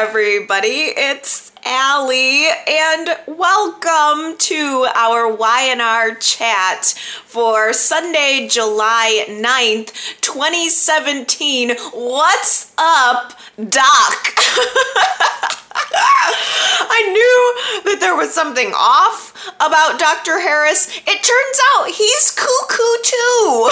everybody. It's Allie, and welcome to our Y&R chat for Sunday, July 9th, 2017. What's up, Doc? I knew that there was something off about Dr. Harris. It turns out he's cuckoo too.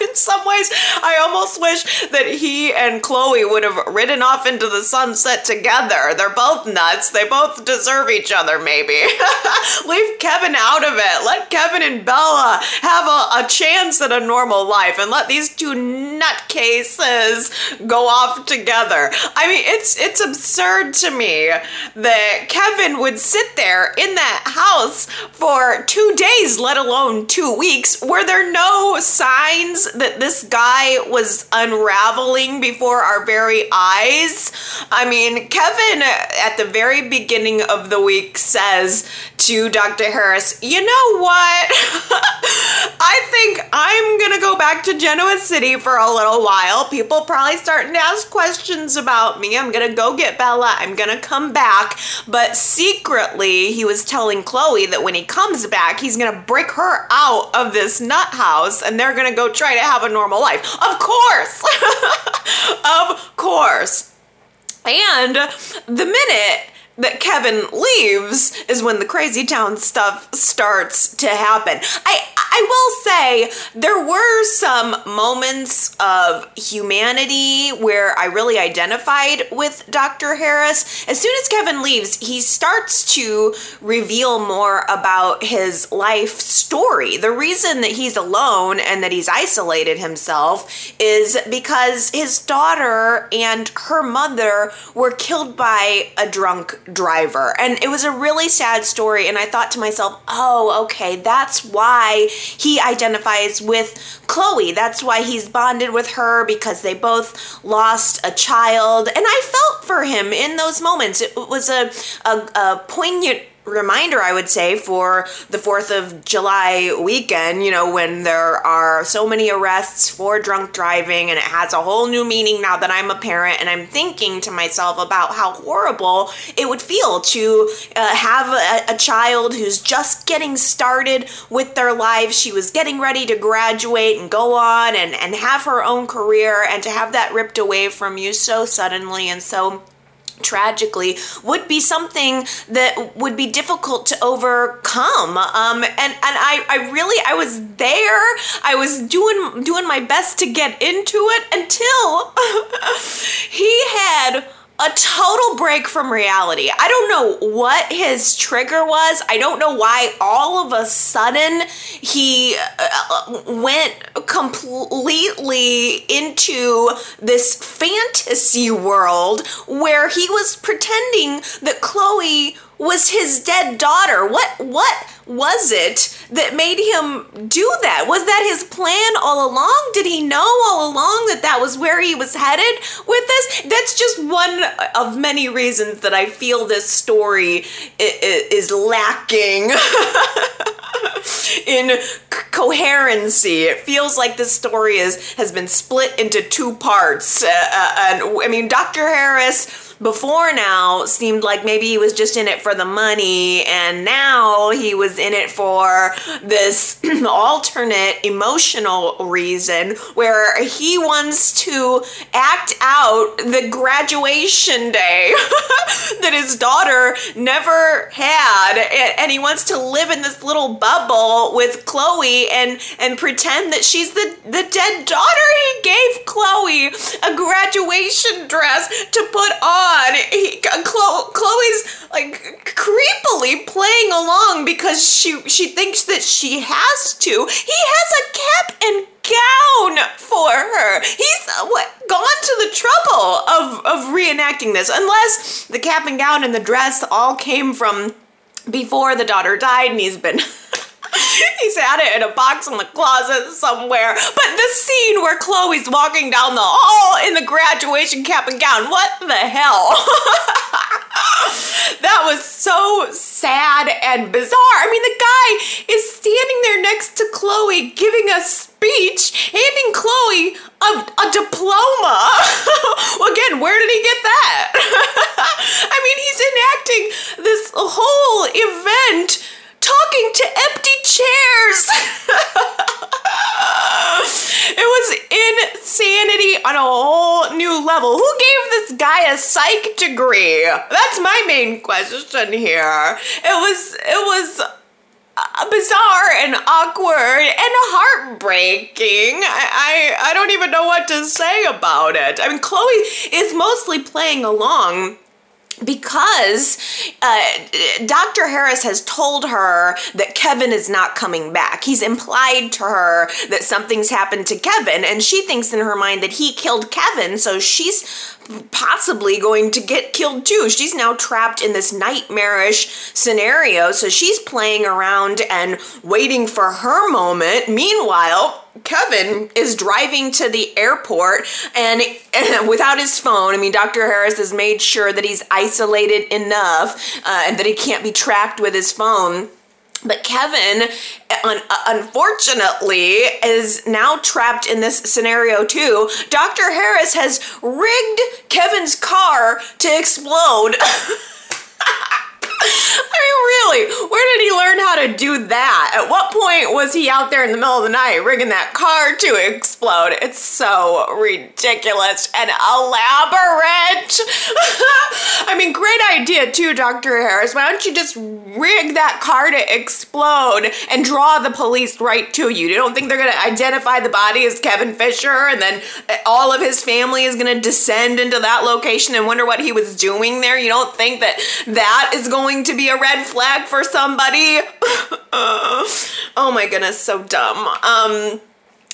In some ways, I almost wish that he and Chloe would have ridden off into the sunset together. They're both nuts. They both deserve each other, maybe. Leave Kevin out of it. Let Kevin and Bella have a, a chance at a normal life and let these two nutcases go off together. I mean, it's it's absurd to me that Kevin would sit there in that house for two days, let alone two weeks. Were there no signs that this guy was unraveling before our very eyes? I mean, Kevin at the very beginning of the week says to Dr. Harris, You know what? I think I'm gonna go back to Genoa City for a little while. People probably starting to ask questions about me. I'm gonna go get Bella. I'm gonna come back. But secretly, he was telling Chloe that when he comes back, he's gonna break her out of this nut house and they're gonna go try to have a normal life. Of course! of course. And the minute that Kevin leaves is when the crazy town stuff starts to happen. I I will say there were some moments of humanity where I really identified with Dr. Harris. As soon as Kevin leaves, he starts to reveal more about his life story. The reason that he's alone and that he's isolated himself is because his daughter and her mother were killed by a drunk driver. And it was a really sad story. And I thought to myself, oh, okay, that's why he identifies with Chloe. That's why he's bonded with her because they both lost a child. And I felt for him in those moments. It was a, a, a poignant reminder, I would say, for the 4th of July weekend, you know, when there are so many arrests for drunk driving and it has a whole new meaning now that I'm a parent and I'm thinking to myself about how horrible it would feel to uh, have a, a child who's just getting started with their lives. She was getting ready to graduate and go on and, and have her own career and to have that ripped away from you so suddenly and so tragically would be something that would be difficult to overcome. Um, and and I, I really I was there. I was doing doing my best to get into it until he had a total break from reality. I don't know what his trigger was. I don't know why all of a sudden he uh, went completely into this fantasy world where he was pretending that Chloe was his dead daughter. What what was it that made him do that? Was that his plan all along? Did he know all along that that was where he was headed with this? That's just one of many reasons that I feel this story is lacking in coherency. It feels like this story is has been split into two parts. Uh, uh, and I mean, Dr. Harris before now seemed like maybe he was just in it for the money and now he was in it for this alternate emotional reason where he wants to act out the graduation day that his daughter never had and he wants to live in this little bubble with Chloe and and pretend that she's the the dead daughter he gave Chloe a graduation dress to put on on. He, Chloe's like creepily playing along because she she thinks that she has to. He has a cap and gown for her. He's uh, what gone to the trouble of of reenacting this, unless the cap and gown and the dress all came from before the daughter died, and he's been. He's had it in a box in the closet somewhere. But the scene where Chloe's walking down the hall in the graduation cap and gown, what the hell? that was so sad and bizarre. I mean, the guy is standing there next to Chloe giving a speech, handing Chloe a, a diploma. again, where did he get that? Level. Who gave this guy a psych degree? That's my main question here. It was it was uh, bizarre and awkward and heartbreaking. I, I I don't even know what to say about it. I mean, Chloe is mostly playing along because uh, Dr. Harris has told her that Kevin is not coming back. He's implied to her that something's happened to Kevin, and she thinks in her mind that he killed Kevin, so she's possibly going to get killed too. She's now trapped in this nightmarish scenario, so she's playing around and waiting for her moment. Meanwhile, Kevin is driving to the airport and, and, without his phone. I mean, Dr. Harris has made sure that he's isolated enough uh, and that he can't be tracked with his phone. But Kevin, un- unfortunately, is now trapped in this scenario too. Dr. Harris has rigged Kevin's car to explode. I mean, really, where did he learn how to do that? At what point was he out there in the middle of the night rigging that car to explode? It's so ridiculous and elaborate. I mean, great idea too, Dr. Harris. Why don't you just rig that car to explode and draw the police right to you? You don't think they're going to identify the body as Kevin Fisher and then eh, all of his family is going to descend into that location and wonder what he was doing there? You don't think that that is going going to be a red flag for somebody. oh my goodness, so dumb. Um,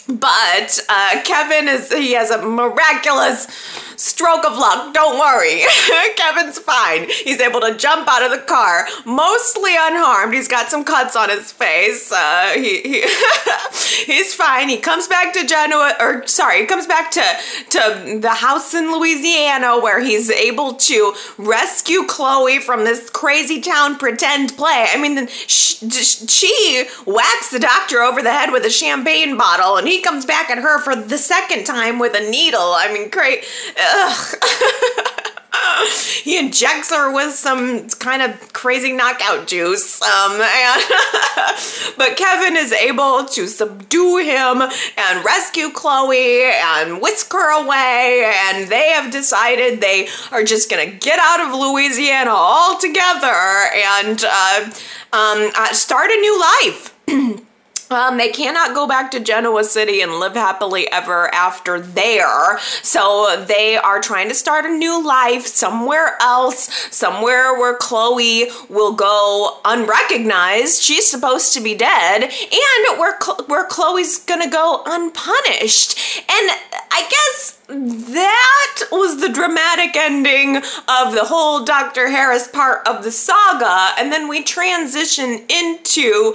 but uh, Kevin is, he has a miraculous stroke of luck. Don't worry. Kevin's fine. He's able to jump out of the car, mostly unharmed. He's got some cuts on his face. Uh, he, he he's fine. He comes back to Genoa, or sorry, he comes back to, to the house in Louisiana where he's able to rescue Chloe from this crazy town pretend play. I mean, she, she whacks the doctor over the head with a champagne bottle, and he comes back at her for the second time with a needle. I mean, great. he injects her with some kind of crazy knockout juice. Um, and but Kevin is able to subdue him and rescue Chloe and whisk her away. And they have decided they are just gonna get out of Louisiana altogether and uh, um, uh, start a new life. Um, they cannot go back to Genoa City and live happily ever after there. So they are trying to start a new life somewhere else, somewhere where Chloe will go unrecognized. She's supposed to be dead, and where where Chloe's gonna go unpunished. And I guess that was the dramatic ending of the whole Dr. Harris part of the saga. And then we transition into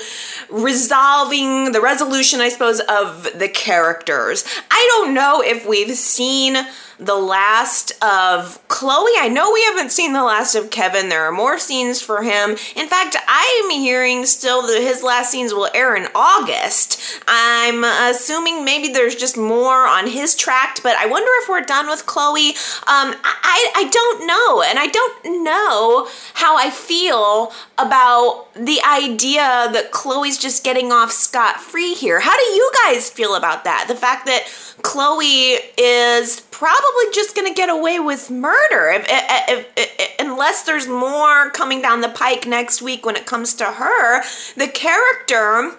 resolving the resolution, I suppose, of the characters. I don't know if we've seen the last of Chloe. I know we haven't seen the last of Kevin. There are more scenes for him. In fact, I'm hearing still that his last scenes will air in August. I'm assuming maybe there's just more on his tract, but I wonder if we're done with Chloe. Um, I, I don't know, and I don't know how I feel about the idea that Chloe's just getting off scot free here. How do you guys feel about that? The fact that Chloe is probably just going to get away with murder if, if, if, unless there's more coming down the pike next week when it comes to her. The character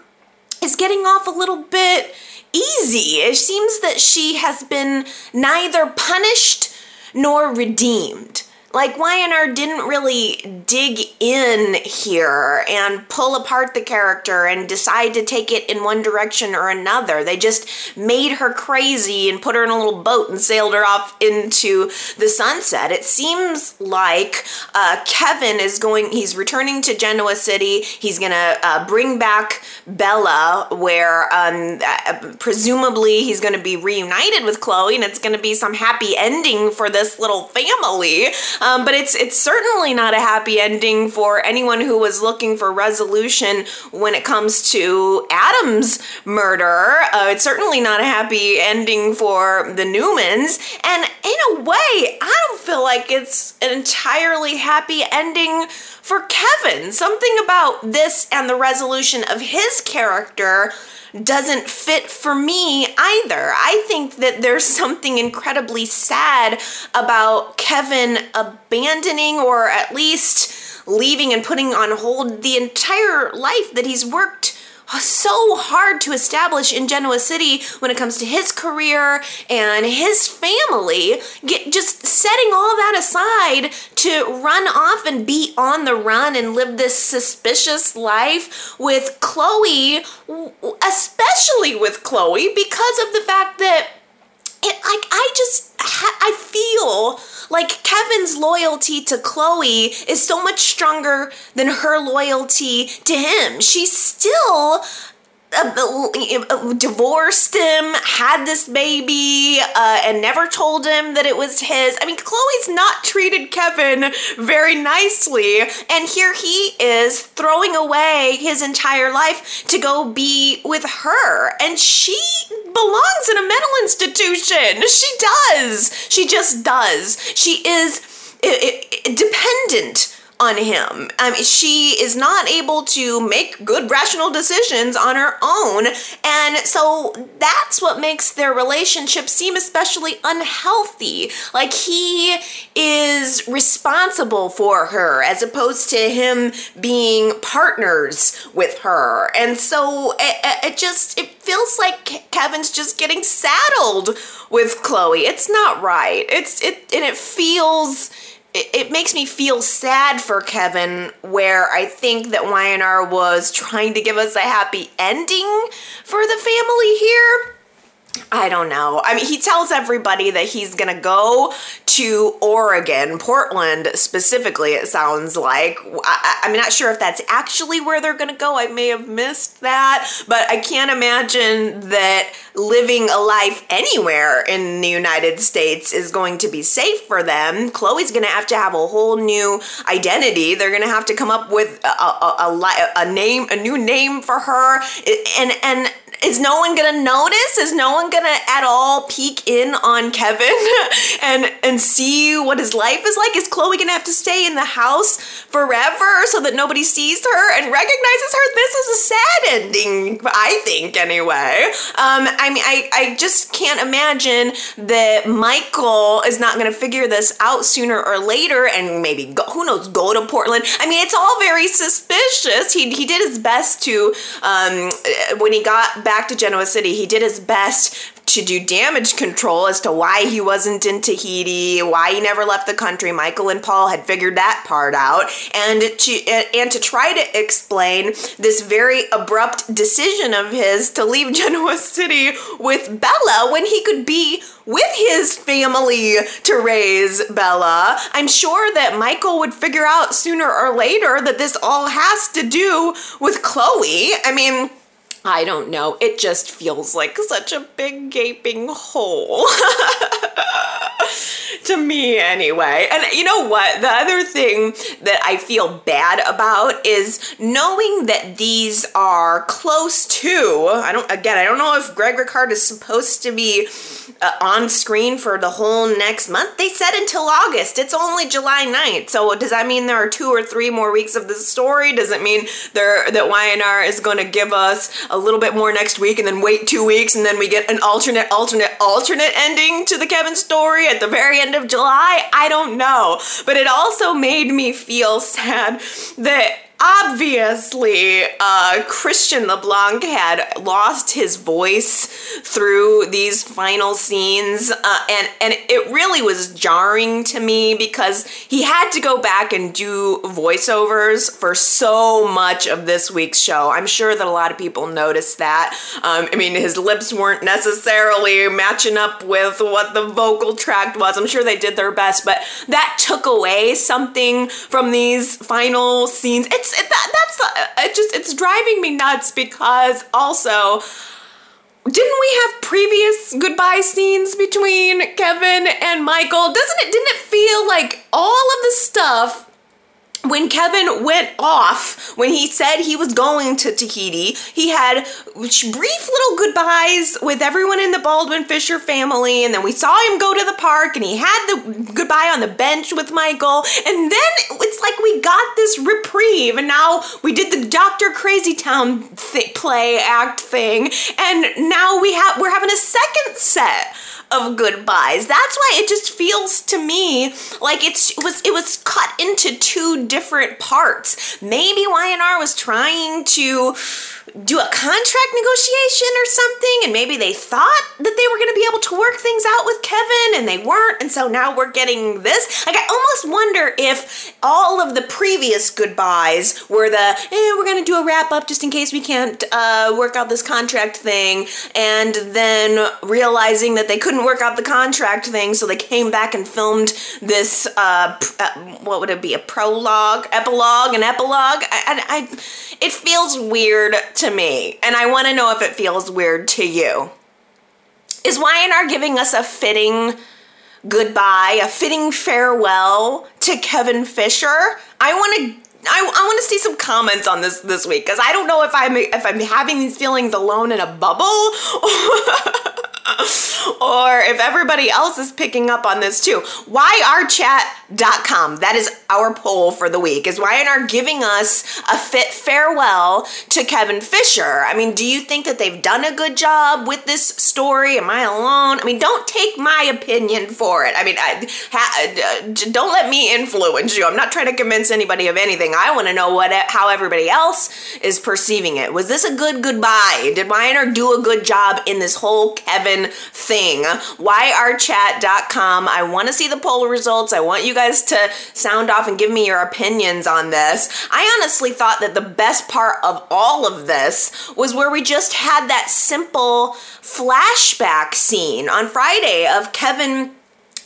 is getting off a little bit easy. It seems that she has been neither punished nor redeemed like Y&R didn't really dig in here and pull apart the character and decide to take it in one direction or another. They just made her crazy and put her in a little boat and sailed her off into the sunset. It seems like uh, Kevin is going, he's returning to Genoa City. He's gonna uh, bring back Bella, where um, uh, presumably he's gonna be reunited with Chloe and it's gonna be some happy ending for this little family. Um, but it's it's certainly not a happy ending for anyone who was looking for resolution when it comes to Adam's murder. Uh, it's certainly not a happy ending for the Newmans. And in a way, I don't feel like it's an entirely happy ending for Kevin. Something about this and the resolution of his character doesn't fit for me either. I think that there's something incredibly sad about Kevin abandoning or at least leaving and putting on hold the entire life that he's worked so hard to establish in Genoa City when it comes to his career and his family, get just setting all that aside to run off and be on the run and live this suspicious life with Chloe, especially with Chloe because of the fact that it, like I just I feel like Kevin's loyalty to Chloe is so much stronger than her loyalty to him. She's still divorced him, had this baby, uh, and never told him that it was his. I mean, Chloe's not treated Kevin very nicely, and here he is throwing away his entire life to go be with her, and she belongs in a mental institution. She does. She just does. She is dependent on him. Mean, she is not able to make good rational decisions on her own. And so that's what makes their relationship seem especially unhealthy. Like he is responsible for her as opposed to him being partners with her. And so it, it just, it feels like Kevin's just getting saddled with Chloe. It's not right. It's, it, and it feels, it, makes me feel sad for Kevin, where I think that Y&R was trying to give us a happy ending for the family here. I don't know. I mean, he tells everybody that he's gonna go to Oregon, Portland specifically, it sounds like. I, am not sure if that's actually where they're gonna go. I may have missed that, but I can't imagine that living a life anywhere in the United States is going to be safe for them. Chloe's gonna have to have a whole new identity. They're gonna have to come up with a, a, a, a name, a new name for her. And, and, is no one gonna notice? Is no one gonna at all peek in on Kevin and and see what his life is like? Is Chloe gonna have to stay in the house forever so that nobody sees her and recognizes her? This is a sad ending, I think, anyway. Um, I mean, I, I just can't imagine that Michael is not gonna figure this out sooner or later and maybe go, who knows, go to Portland. I mean, it's all very suspicious. He, he did his best to, um, when he got back back to Genoa City, he did his best to do damage control as to why he wasn't in Tahiti, why he never left the country. Michael and Paul had figured that part out, and to and to try to explain this very abrupt decision of his to leave Genoa City with Bella when he could be with his family to raise Bella. I'm sure that Michael would figure out sooner or later that this all has to do with Chloe. I mean, I don't know. It just feels like such a big gaping hole. to me, anyway. And you know what? The other thing that I feel bad about is knowing that these are close to. I don't, again, I don't know if Greg Rikaart is supposed to be uh, on screen for the whole next month. They said until August. It's only July 9th. So does that mean there are two or three more weeks of the story? Does it mean there that Y&R is going to give us a little bit more next week and then wait two weeks and then we get an alternate, alternate, alternate ending to the Kevin story at the very end of July? I don't know. But it also made me feel sad that obviously uh, Christian LeBlanc had lost his voice through these final scenes, uh, and and it really was jarring to me because he had to go back and do voiceovers for so much of this week's show. I'm sure that a lot of people noticed that. Um, I mean, his lips weren't necessarily matching up with what the vocal track was. I'm sure they did their best, but that took away something from these final scenes. It's it, that, that's it just it's driving me nuts because also didn't we have previous goodbye scenes between Kevin and Michael? Doesn't it didn't it feel like all of the stuff when Kevin went off, when he said he was going to Tahiti, he had brief little goodbyes with everyone in the Baldwin Fisher family, and then we saw him go to the park, and he had the goodbye on the bench with Michael, and then it's like we got this reprieve, and now we did the Doctor Crazy Town th- play act thing, and now we have we're having a second set of goodbyes. That's why it just feels to me like it's it was it was cut into two different parts. Maybe Y&R was trying to do a contract negotiation or something and maybe they thought that they were going to be able to work things out with Kevin and they weren't and so now we're getting this. Like I almost wonder if all of the previous goodbyes were the eh, we're going to do a wrap up just in case we can't uh, work out this contract thing and then realizing that they couldn't work out the contract thing so they came back and filmed this uh, uh what would it be a prologue epilogue an epilogue? I, I, I it feels weird to me, and I want to know if it feels weird to you. Is Y&R giving us a fitting goodbye, a fitting farewell to Kevin Fisher? I want to I, I want to see some comments on this this week because I don't know if I'm if I'm having these feelings alone in a bubble or if everybody else is picking up on this too. YRChat.com. That is our poll for the week. Is Y&R giving us a fit farewell to Kevin Fisher? I mean, do you think that they've done a good job with this story? Am I alone? I mean, don't take my opinion for it. I mean, I, ha, uh, don't let me influence you. I'm not trying to convince anybody of anything. I want to know what how everybody else is perceiving it. Was this a good goodbye? Did Y&R do a good job in this whole Kevin thing. YRChat.com. I want to see the poll results. I want you guys to sound off and give me your opinions on this. I honestly thought that the best part of all of this was where we just had that simple flashback scene on Friday of Kevin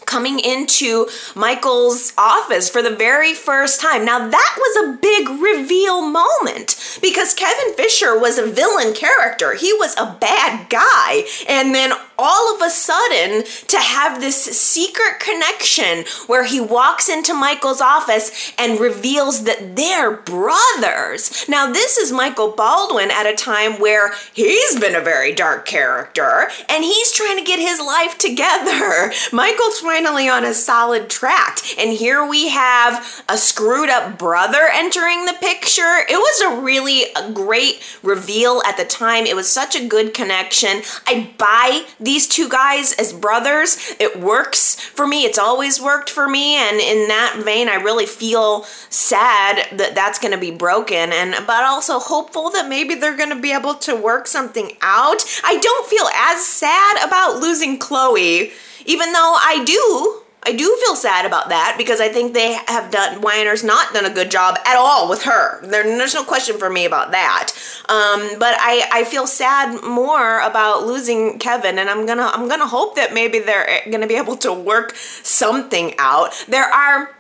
coming into Michael's office for the very first time. Now, that was a big reveal moment because Kevin Fisher was a villain character. He was a bad guy. And then all of a sudden to have this secret connection where he walks into Michael's office and reveals that they're brothers. Now, this is Michael Baldwin at a time where he's been a very dark character and he's trying to get his life together. Michael's finally on a solid track, and here we have a screwed up brother entering the picture. It was a really great reveal at the time. It was such a good connection. I buy these two guys as brothers. It works for me. It's always worked for me. And in that vein, I really feel sad that that's going to be broken. And, but also hopeful that maybe they're going to be able to work something out. I don't feel as sad about losing Chloe, even though I do I do feel sad about that because I think they have done Y&R's not done a good job at all with her. There, there's no question for me about that. Um, but I, I feel sad more about losing Kevin, and I'm gonna I'm gonna hope that maybe they're gonna be able to work something out. There are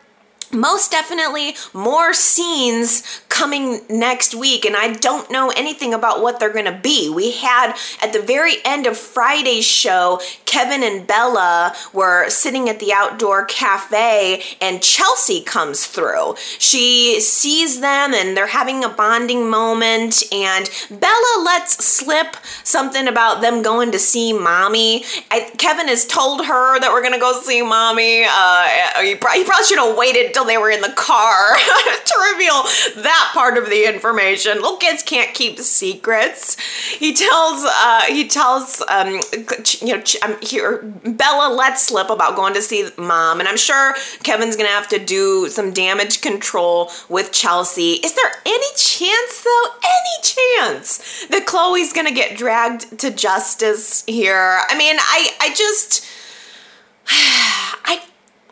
most definitely more scenes coming next week and I don't know anything about what they're going to be. We had at the very end of Friday's show, Kevin and Bella were sitting at the outdoor cafe and Chelsea comes through. She sees them and they're having a bonding moment and Bella lets slip something about them going to see mommy. I, Kevin has told her that we're going to go see mommy. Uh, he, probably, should have waited they were in the car to reveal that part of the information. Little kids can't keep secrets. He tells, uh, he tells, um, you know, um, here Bella lets slip about going to see mom, and I'm sure Kevin's gonna have to do some damage control with Chelsea. Is there any chance, though, any chance that Chloe's gonna get dragged to justice here? I mean, I, I just, I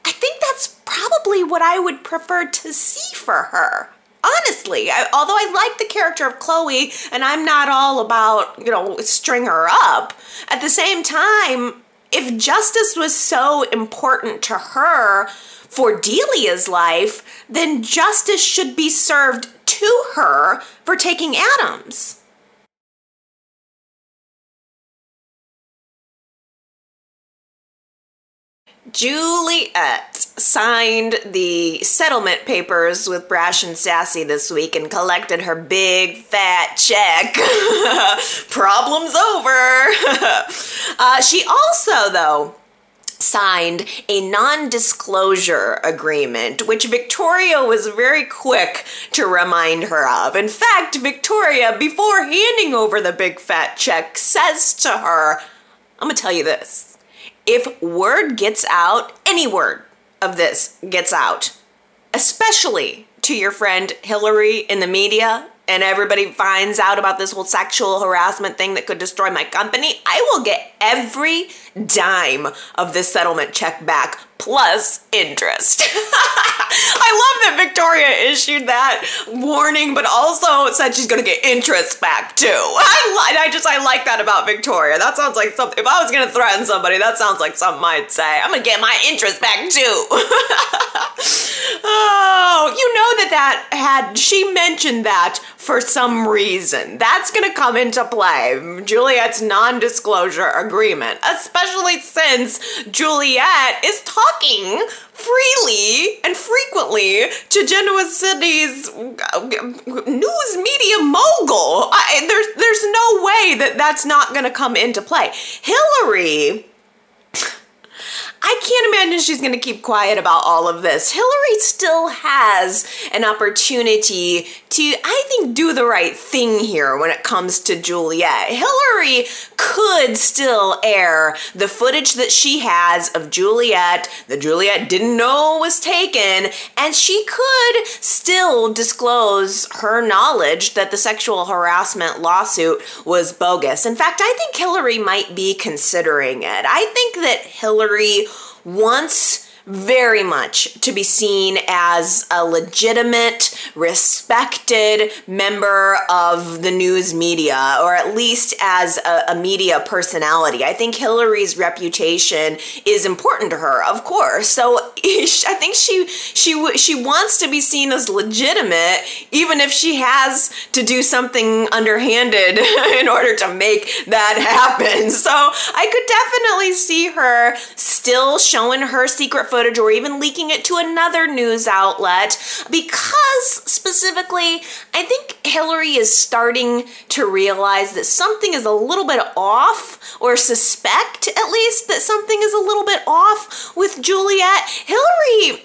I think that's probably what I would prefer to see for her. Honestly, I, although I like the character of Chloe and I'm not all about, you know, string her up, at the same time, if justice was so important to her for Delia's life, then justice should be served to her for taking Adams. Juliet signed the settlement papers with Brash and Sassy this week and collected her big fat check. Problems over. uh, she also, though, signed a non disclosure agreement, which Victoria was very quick to remind her of. In fact, Victoria, before handing over the big fat check, says to her, I'm gonna tell you this. If word gets out, any word of this gets out, especially to your friend Hillary in the media, and everybody finds out about this whole sexual harassment thing that could destroy my company, I will get every dime of this settlement check back plus interest. I love that Victoria issued that warning, but also said she's gonna get interest back too. I, I just I like that about Victoria. That sounds like something. If I was gonna threaten somebody, that sounds like something I'd say. I'm gonna get my interest back too. oh, you know that that had she mentioned that for some reason. That's gonna come into play. Juliet's non-disclosure agreement, especially since Juliet is talking freely and frequently to Genoa City's uh, news media mogul. I, there's there's no way that that's not going to come into play. Hillary I can't imagine she's going to keep quiet about all of this. Hillary still has an opportunity to, I think, do the right thing here when it comes to Juliet. Hillary could still air the footage that she has of Juliet that Juliet didn't know was taken, and she could still disclose her knowledge that the sexual harassment lawsuit was bogus. In fact, I think Hillary might be considering it. I think that Hillary wants very much to be seen as a legitimate, respected member of the news media, or at least as a, a, media personality. I think Hillary's reputation is important to her, of course. So I think she she she wants to be seen as legitimate, even if she has to do something underhanded in order to make that happen. So I could definitely see her still showing her secret footage or even leaking it to another news outlet because specifically, I think Hillary is starting to realize that something is a little bit off or suspect at least that something is a little bit off with Juliet. Hillary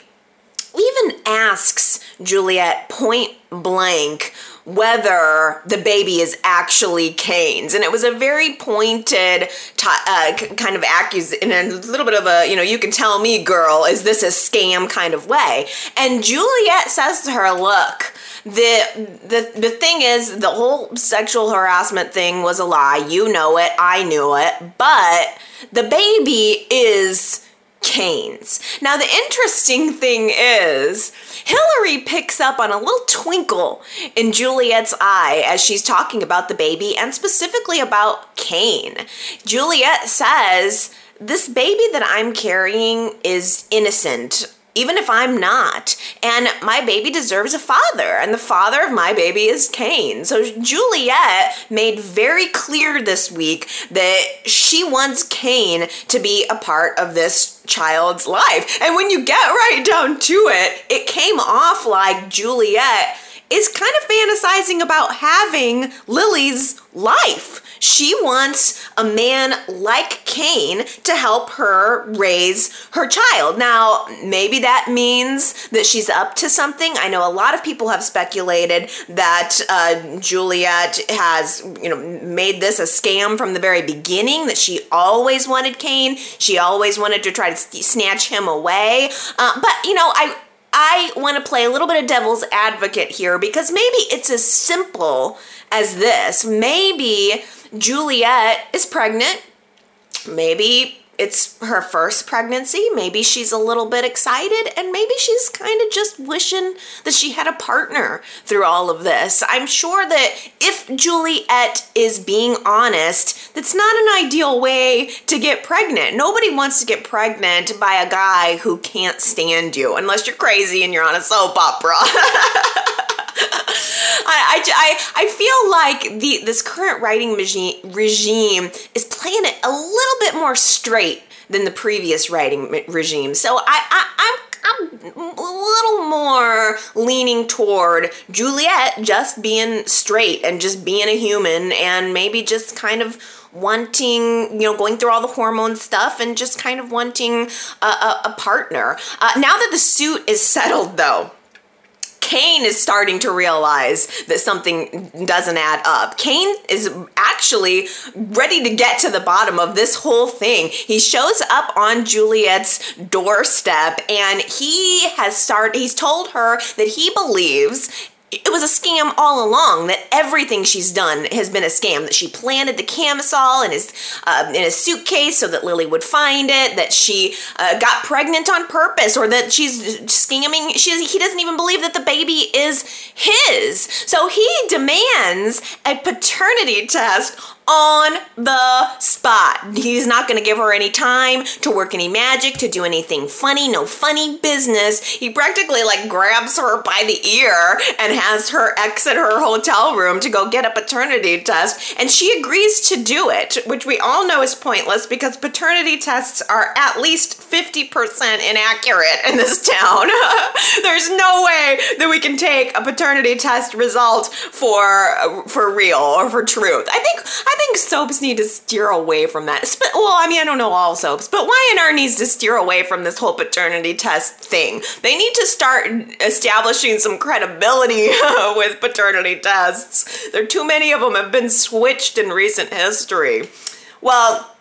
even asks Juliet point blank whether the baby is actually Cane's. And it was a very pointed t- uh, kind of accusation, and a little bit of a, you know, you can tell me, girl, is this a scam kind of way? And Juliet says to her, look, the the the thing is the whole sexual harassment thing was a lie. You know it, I knew it, but the baby is Cane's. Now, the interesting thing is, Hillary picks up on a little twinkle in Juliet's eye as she's talking about the baby and specifically about Cane. Juliet says, This baby that I'm carrying is innocent even if I'm not. And my baby deserves a father, and the father of my baby is Cane. So Juliet made very clear this week that she wants Cane to be a part of this child's life. And when you get right down to it, it came off like Juliet is kind of fantasizing about having Lily's life. She wants a man like Cane to help her raise her child. Now, maybe that means that she's up to something. I know a lot of people have speculated that uh, Juliet has, you know, made this a scam from the very beginning, that she always wanted Cane. She always wanted to try to snatch him away. Uh, but, you know, I, I want to play a little bit of devil's advocate here because maybe it's as simple as this. Maybe Juliet is pregnant. Maybe it's her first pregnancy. Maybe she's a little bit excited, and maybe she's kind of just wishing that she had a partner through all of this. I'm sure that if Juliet is being honest, that's not an ideal way to get pregnant. Nobody wants to get pregnant by a guy who can't stand you, unless you're crazy and you're on a soap opera. I, I, I feel like the this current writing regime, is playing it a little bit more straight than the previous writing regime. So I, I I'm I'm a little more leaning toward Juliet just being straight and just being a human and maybe just kind of wanting, you know, going through all the hormone stuff and just kind of wanting a, a, a partner. Uh, now that the suit is settled, though, Cane is starting to realize that something doesn't add up. Cane is actually ready to get to the bottom of this whole thing. He shows up on Juliet's doorstep and he has started, he's told her that he believes it was a scam all along that everything she's done has been a scam that she planted the camisole in his uh, in his suitcase so that lily would find it that she uh, got pregnant on purpose or that she's scamming she, he doesn't even believe that the baby is his. So he demands a paternity test on the spot. He's not going to give her any time to work any magic, to do anything funny, no funny business. He practically like grabs her by the ear and has her exit her hotel room to go get a paternity test, and she agrees to do it, which we all know is pointless because paternity tests are at least 50% inaccurate in this town. There's no way that we can take a paternity test result for for real or for truth. I think I think soaps need to steer away from that. Well, I mean, I don't know all soaps, but Y&R needs to steer away from this whole paternity test thing. They need to start establishing some credibility with paternity tests. There are too many of them have been switched in recent history. Well,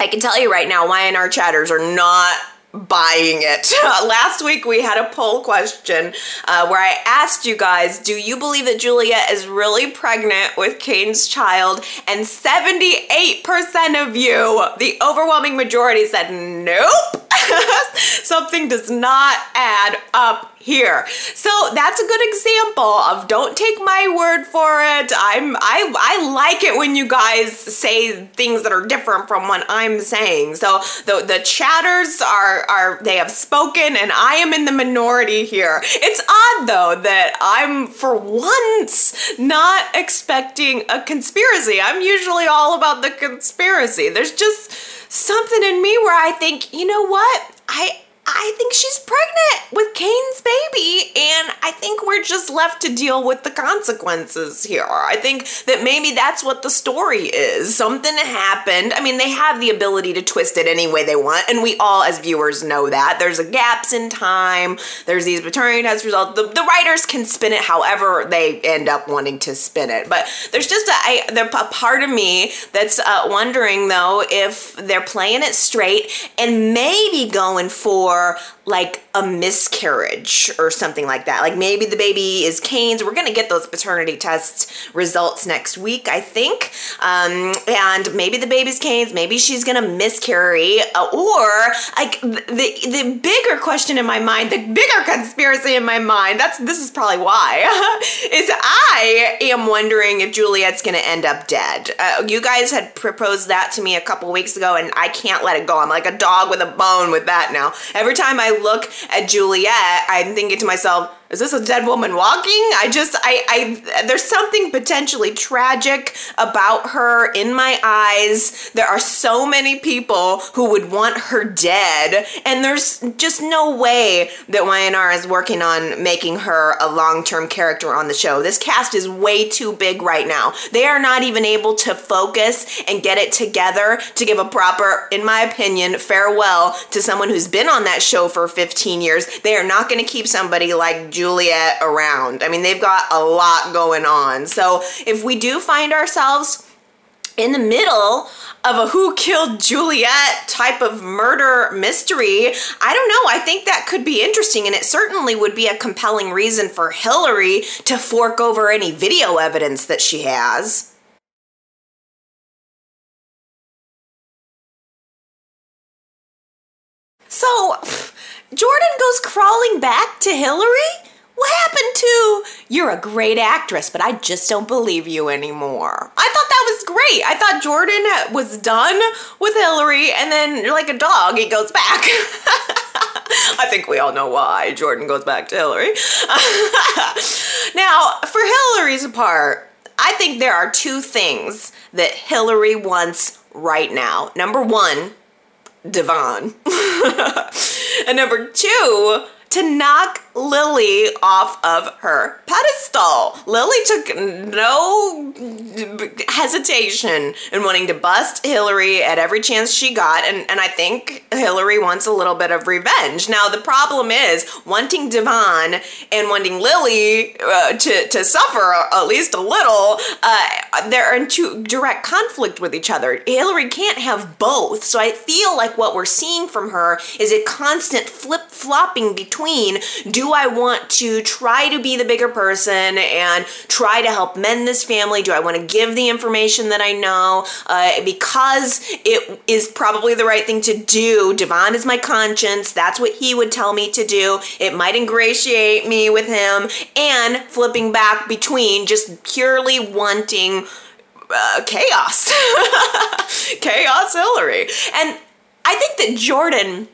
I can tell you right now, Y&R chatters are not buying it. Last week we had a poll question uh, where I asked you guys, do you believe that Juliet is really pregnant with Cane's child? And 78% of you, the overwhelming majority, said nope. Something does not add up here. So that's a good example of don't take my word for it. I'm I I like it when you guys say things that are different from what I'm saying. So the the chatters are are they have spoken and I am in the minority here. It's odd though that I'm for once not expecting a conspiracy. I'm usually all about the conspiracy. There's just something in me where I think, you know what? I I think she's pregnant with Cane's baby, and I think we're just left to deal with the consequences here. I think that maybe that's what the story is. Something happened. I mean, they have the ability to twist it any way they want, and we all, as viewers, know that. There's a gaps in time, there's these maternity test results. The, the writers can spin it however they end up wanting to spin it. But there's just a, I, there, a part of me that's uh, wondering, though, if they're playing it straight and maybe going for or like a miscarriage or something like that. Like maybe the baby is Cane's. We're gonna get those paternity test results next week, I think. Um, and maybe the baby's Cane's. Maybe she's gonna miscarry. Uh, or like the the bigger question in my mind, the bigger conspiracy in my mind. That's this is probably why is I am wondering if Juliet's gonna end up dead. Uh, you guys had proposed that to me a couple weeks ago, and I can't let it go. I'm like a dog with a bone with that now. Every time I look at Juliet, I'm thinking to myself, is this a dead woman walking? I just, I, I, there's something potentially tragic about her in my eyes. There are so many people who would want her dead, and there's just no way that Y&R is working on making her a long term character on the show. This cast is way too big right now. They are not even able to focus and get it together to give a proper, in my opinion, farewell to someone who's been on that show for 15 years. They are not going to keep somebody like Juliet around. I mean, they've got a lot going on. So if we do find ourselves in the middle of a who killed Juliet type of murder mystery, I don't know. I think that could be interesting, and it certainly would be a compelling reason for Hillary to fork over any video evidence that she has. So, Jordan goes crawling back to Hillary? What happened to you're a great actress, but I just don't believe you anymore? I thought that was great. I thought Jordan was done with Hillary, and then like a dog, he goes back. I think we all know why Jordan goes back to Hillary. now, for Hillary's part, I think there are two things that Hillary wants right now. Number one, Devon. and number two, to knock Lily off of her pedestal. Lily took no hesitation in wanting to bust Hillary at every chance she got, and, and I think Hillary wants a little bit of revenge. Now, the problem is wanting Devon and wanting Lily uh, to, to suffer at least a little, uh, they're in two direct conflict with each other. Hillary can't have both, so I feel like what we're seeing from her is a constant flip flopping between do I want to try to be the bigger person and try to help mend this family? Do I want to give the information that I know uh, because it is probably the right thing to do? Devon is my conscience. That's what he would tell me to do. It might ingratiate me with him and flipping back between just purely wanting uh, chaos. chaos Hillary. And I think that Jordan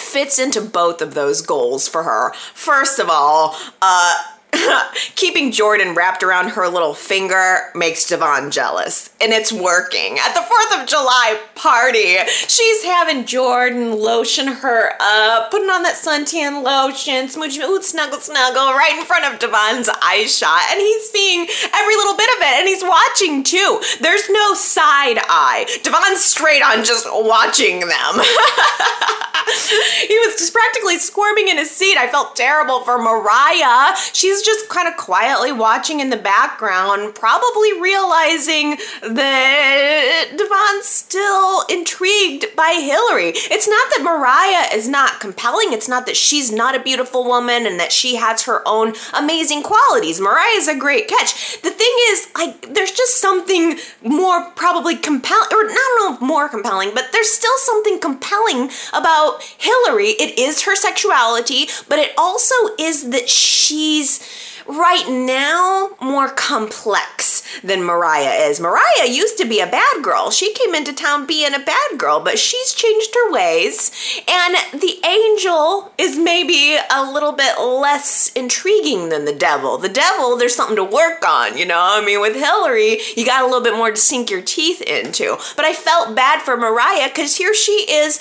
fits into both of those goals for her. First of all, uh, keeping Jordan wrapped around her little finger makes Devon jealous, and it's working. At the 4th of July party, she's having Jordan lotion her up, putting on that suntan lotion, smooching, ooh, snuggle, snuggle, right in front of Devon's eye shot, and he's seeing every little bit of it, and he's watching too. There's no side eye. Devon's straight on just watching them. he was just practically squirming in his seat. I felt terrible for Mariah. She's just kind of quietly watching in the background, probably realizing that Devon's still intrigued by Hillary. It's not that Mariah is not compelling, it's not that she's not a beautiful woman and that she has her own amazing qualities. Mariah's a great catch. The thing is, like, there's just something more probably compelling, or not know more compelling, but there's still something compelling about Hillary. It is her sexuality, but it also is that she's right now more complex than Mariah is. Mariah used to be a bad girl. She came into town being a bad girl, but she's changed her ways. And the angel is maybe a little bit less intriguing than the devil. The devil, there's something to work on, you know? I mean, with Hillary, you got a little bit more to sink your teeth into. But I felt bad for Mariah because here she is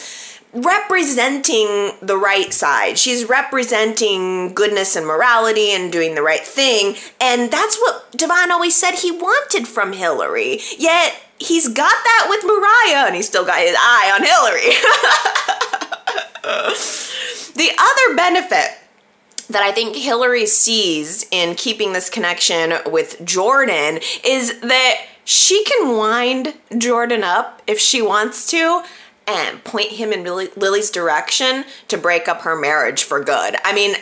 representing the right side. She's representing goodness and morality and doing the right thing. And that's what Devon always said he wanted from Hillary. Yet he's got that with Mariah and he's still got his eye on Hillary. the other benefit that I think Hillary sees in keeping this connection with Jordan is that she can wind Jordan up if she wants to and point him in Lily's direction to break up her marriage for good. I mean,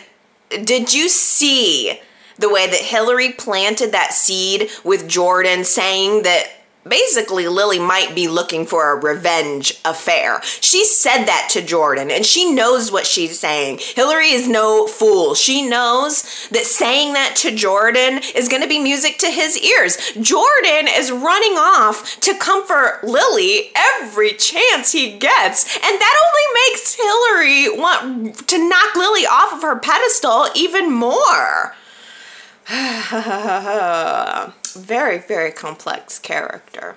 did you see the way that Hillary planted that seed with Jordan saying that basically Lily might be looking for a revenge affair. She said that to Jordan and she knows what she's saying. Hillary is no fool. She knows that saying that to Jordan is going to be music to his ears. Jordan is running off to comfort Lily every chance he gets, and that only makes Hillary want to knock Lily off of her pedestal even more. very, very complex character.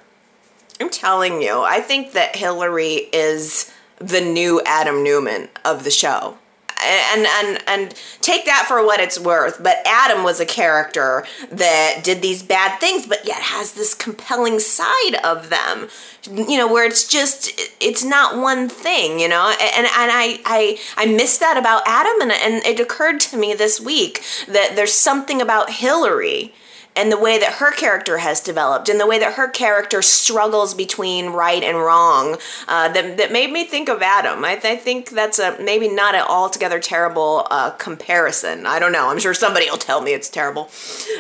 I'm telling you, I think that Hillary is the new Adam Newman of the show and and and take that for what it's worth but adam was a character that did these bad things but yet has this compelling side of them you know where it's just it's not one thing you know and and i i i miss that about adam and and it occurred to me this week that there's something about hillary and the way that her character has developed and the way that her character struggles between right and wrong uh, that, that made me think of Adam. I, th- I think that's a maybe not an altogether terrible uh, comparison. I don't know. I'm sure somebody will tell me it's terrible.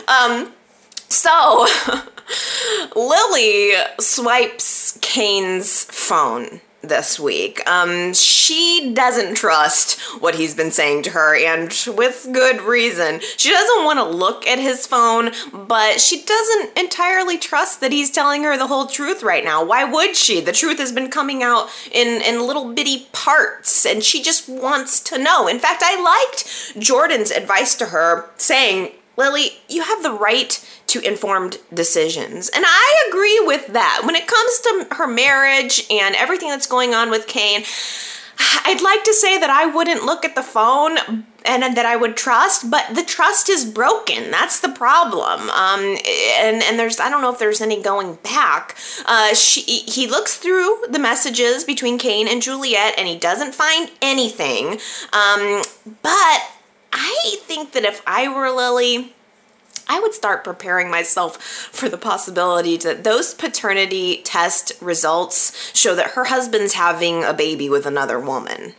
Um, so Lily swipes Cane's phone this week. Um, she doesn't trust what he's been saying to her, and with good reason. She doesn't want to look at his phone, but she doesn't entirely trust that he's telling her the whole truth right now. Why would she? The truth has been coming out in, in little bitty parts, and she just wants to know. In fact, I liked Jordan's advice to her saying, Lily, you have the right to informed decisions. And I agree with that. When it comes to her marriage and everything that's going on with Cane, I'd like to say that I wouldn't look at the phone and that I would trust, but the trust is broken. That's the problem. Um, and and there's I don't know if there's any going back. Uh, she he looks through the messages between Cane and Juliet, and he doesn't find anything. Um, but I think that if I were Lily. I would start preparing myself for the possibility that those paternity test results show that her husband's having a baby with another woman.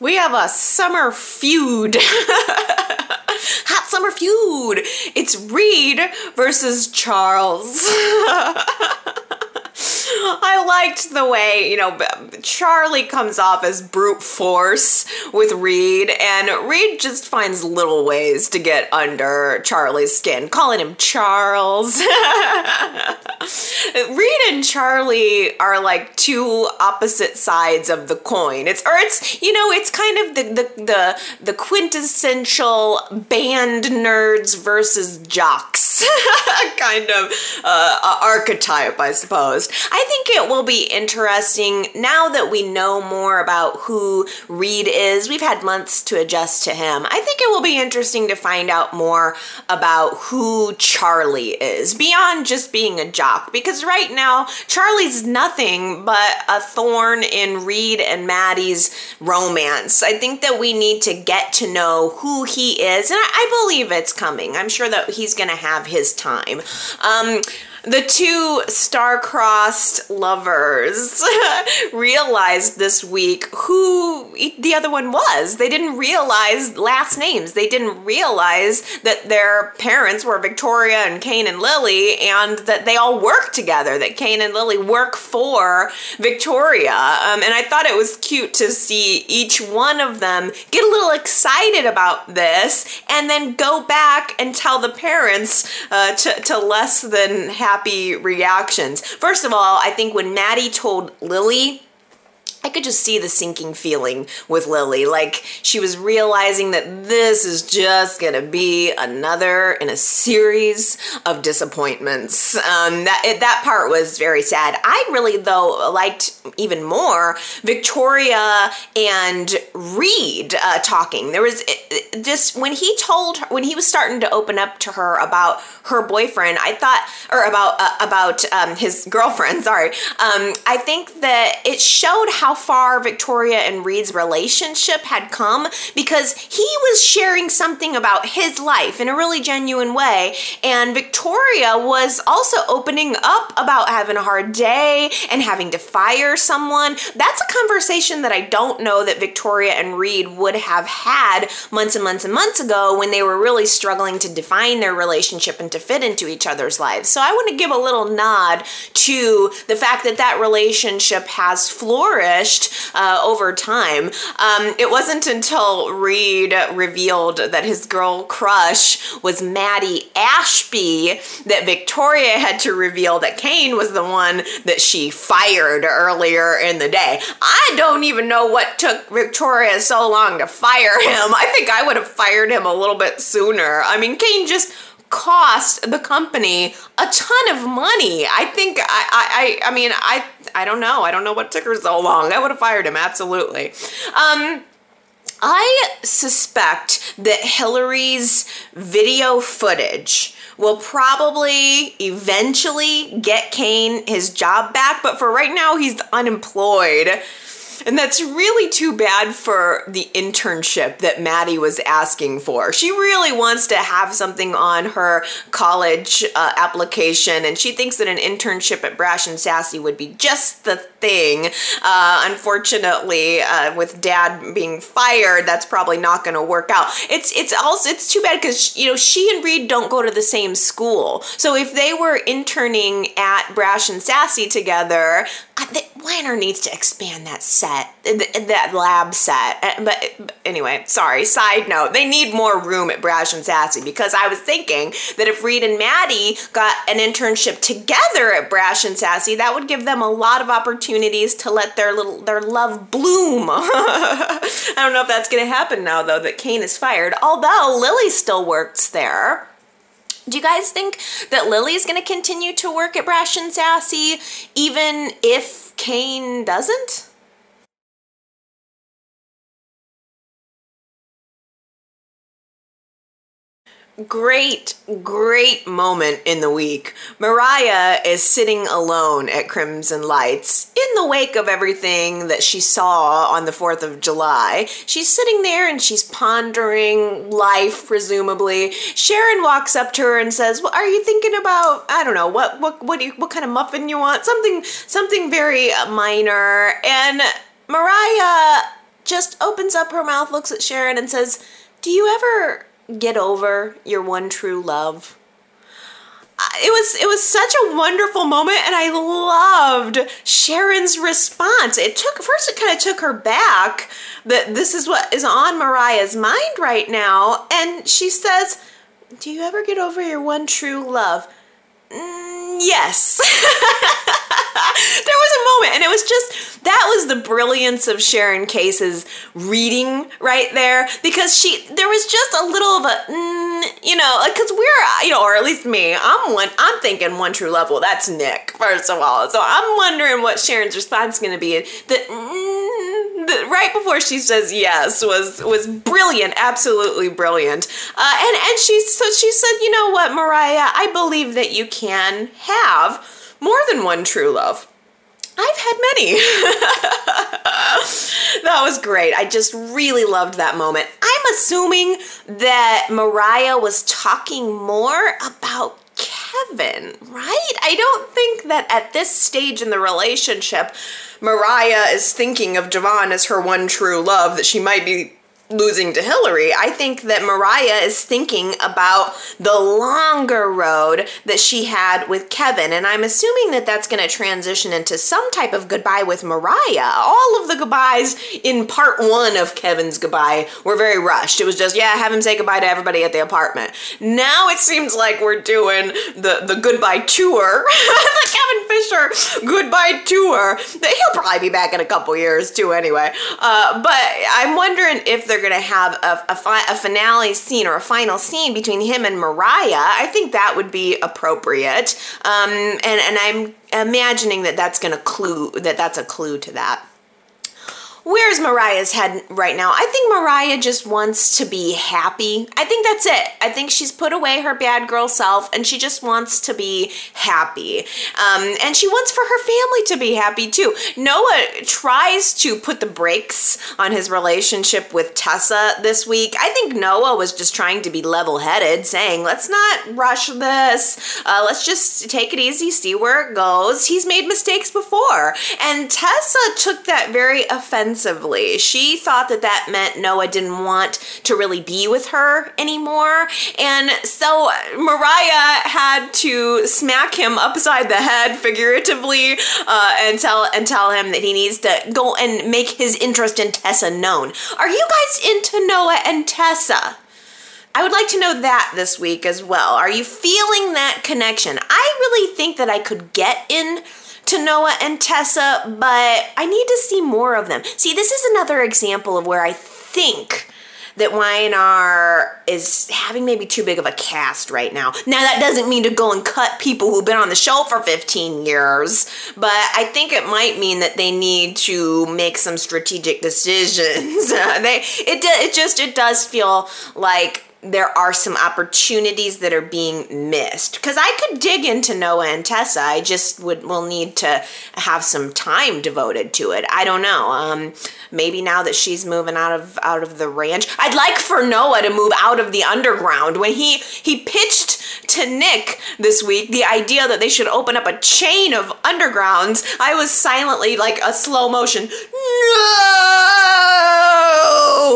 We have a summer feud. Hot summer feud. It's Reed versus Charles. I liked the way, you know, Charlie comes off as brute force with Reed, and Reed just finds little ways to get under Charlie's skin, calling him Charles. Reed and Charlie are like two opposite sides of the coin. It's or it's you know, it's kind of the the the, the quintessential band nerds versus jocks kind of uh, archetype, I suppose. I think it will be interesting now that we know more about who Reed is. We've had months to adjust to him. I think it will be interesting to find out more about who Charlie is beyond just being a jock because right now Charlie's nothing but a thorn in Reed and Maddie's romance. I think that we need to get to know who he is and I, I believe it's coming. I'm sure that he's going to have his time. Um, the two star-crossed lovers realized this week who the other one was. They didn't realize last names. They didn't realize that their parents were Victoria and Cane and Lily and that they all work together, that Cane and Lily work for Victoria. Um, and I thought it was cute to see each one of them get a little excited about this and then go back and tell the parents uh, to, to less than half happy reactions. First of all, I think when Maddie told Lily I could just see the sinking feeling with Lily. Like she was realizing that this is just gonna be another in a series of disappointments. Um, that it, that part was very sad. I really though liked even more Victoria and Reed uh, talking. There was just when he told her when he was starting to open up to her about her boyfriend. I thought or about uh, about um, his girlfriend. Sorry. Um, I think that it showed how how far Victoria and Reed's relationship had come because he was sharing something about his life in a really genuine way. And Victoria was also opening up about having a hard day and having to fire someone. That's a conversation that I don't know that Victoria and Reed would have had months and months and months ago when they were really struggling to define their relationship and to fit into each other's lives. So I want to give a little nod to the fact that that relationship has flourished uh, over time. Um, it wasn't until Reed revealed that his girl crush was Maddie Ashby that Victoria had to reveal that Cane was the one that she fired earlier in the day. I don't even know what took Victoria so long to fire him. I think I would have fired him a little bit sooner. I mean, Cane just cost the company a ton of money. I think I I I mean I I don't know. I don't know what took her so long. I would have fired him absolutely. Um I suspect that Hillary's video footage will probably eventually get Cane his job back, but for right now he's unemployed. And that's really too bad for the internship that Maddie was asking for. She really wants to have something on her college uh, application, and she thinks that an internship at Brash and Sassy would be just the thing. Uh, unfortunately, uh, with Dad being fired, that's probably not going to work out. It's it's also it's too bad because you know she and Reed don't go to the same school. So if they were interning at Brash and Sassy together, Weiner needs to expand that set, that lab set. Uh, but anyway, sorry, side note, they need more room at Brash and Sassy because I was thinking that if Reed and Maddie got an internship together at Brash and Sassy, that would give them a lot of opportunities to let their little their love bloom. I don't know if that's going to happen now though that Cane is fired. Although Lily still works there. Do you guys think that Lily's going to continue to work at Brash and Sassy even if Cane doesn't? Great, great moment in the week. Mariah is sitting alone at Crimson Lights in the wake of everything that she saw on the 4th of July. She's sitting there and she's pondering life, presumably. Sharon walks up to her and says, "Well, are you thinking about I don't know what what what you, what kind of muffin you want? Something something very minor." And Mariah just opens up her mouth, looks at Sharon, and says, "Do you ever?" Get over your one true love it was it was such a wonderful moment and I loved Sharon's response. It took first it kind of took her back that this is what is on Mariah's mind right now and she says, "Do you ever get over your one true love?" Mm, yes. there was a moment, and it was just that was the brilliance of Sharon Case's reading right there because she there was just a little of a mm, you know because we're you know or at least me I'm one I'm thinking one true love well that's Nick first of all so I'm wondering what Sharon's response is going to be that. Mm, right before she says yes was was brilliant, absolutely brilliant. Uh, and and she so she said, you know what, Mariah, I believe that you can have more than one true love. I've had many. that was great. I just really loved that moment. I'm assuming that Mariah was talking more about Kevin, right? I don't think that at this stage in the relationship, Mariah is thinking of Devon as her one true love, that she might be losing to Hillary. I think that Mariah is thinking about the longer road that she had with Kevin. And I'm assuming that that's going to transition into some type of goodbye with Mariah. All of the goodbyes in part one of Kevin's goodbye were very rushed. It was just, yeah, have him say goodbye to everybody at the apartment. Now it seems like we're doing the, the goodbye tour, the Kevin Fisher goodbye tour. that He'll probably be back in a couple years too, anyway. Uh, but I'm wondering if they're they're going to have a, a, fi- a, finale scene or a final scene between him and Mariah, I think that would be appropriate. Um, and, and I'm imagining that that's going to clue that that's a clue to that where's Mariah's head right now? I think Mariah just wants to be happy. I think that's it. I think she's put away her bad girl self and she just wants to be happy. Um, and she wants for her family to be happy too. Noah tries to put the brakes on his relationship with Tessa this week. I think Noah was just trying to be level headed, saying, let's not rush this. Uh, let's just take it easy, see where it goes. He's made mistakes before. And Tessa took that very offensively She thought that that meant Noah didn't want to really be with her anymore. And so Mariah had to smack him upside the head figuratively uh, and tell and tell him that he needs to go and make his interest in Tessa known. Are you guys into Noah and Tessa? I would like to know that this week as well. Are you feeling that connection? I really think that I could get in to Noah and Tessa, but I need to see more of them. See, this is another example of where I think that Y&R is having maybe too big of a cast right now. Now that doesn't mean to go and cut people who've been on the show for 15 years, but I think it might mean that they need to make some strategic decisions. they it it just it does feel like there are some opportunities that are being missed. Because i could dig into noah and tessa. I just would will need to have some time devoted to it. I don't know. Um, maybe now that she's moving out of out of the ranch. I'd like for noah to move out of the underground. When he he pitched to nick this week the idea that they should open up a chain of undergrounds i was silently like a slow motion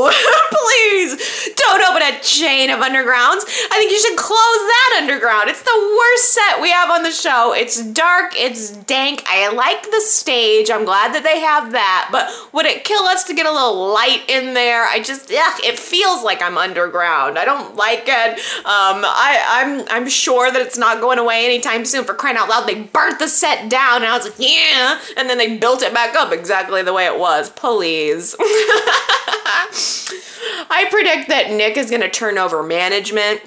no please don't open a chain of undergrounds. I think you should close that underground. It's the worst set we have on the show. It's dark, it's dank. I like the stage. I'm glad that they have that. But would it kill us to get a little light in there? I just, ugh, it feels like I'm underground. I don't like it. Um, I, I'm, I'm sure that it's not going away anytime soon. For crying out loud, they burnt the set down, and I was like, yeah, and then they built it back up exactly the way it was. Please. I predict that Nick is going to turn over management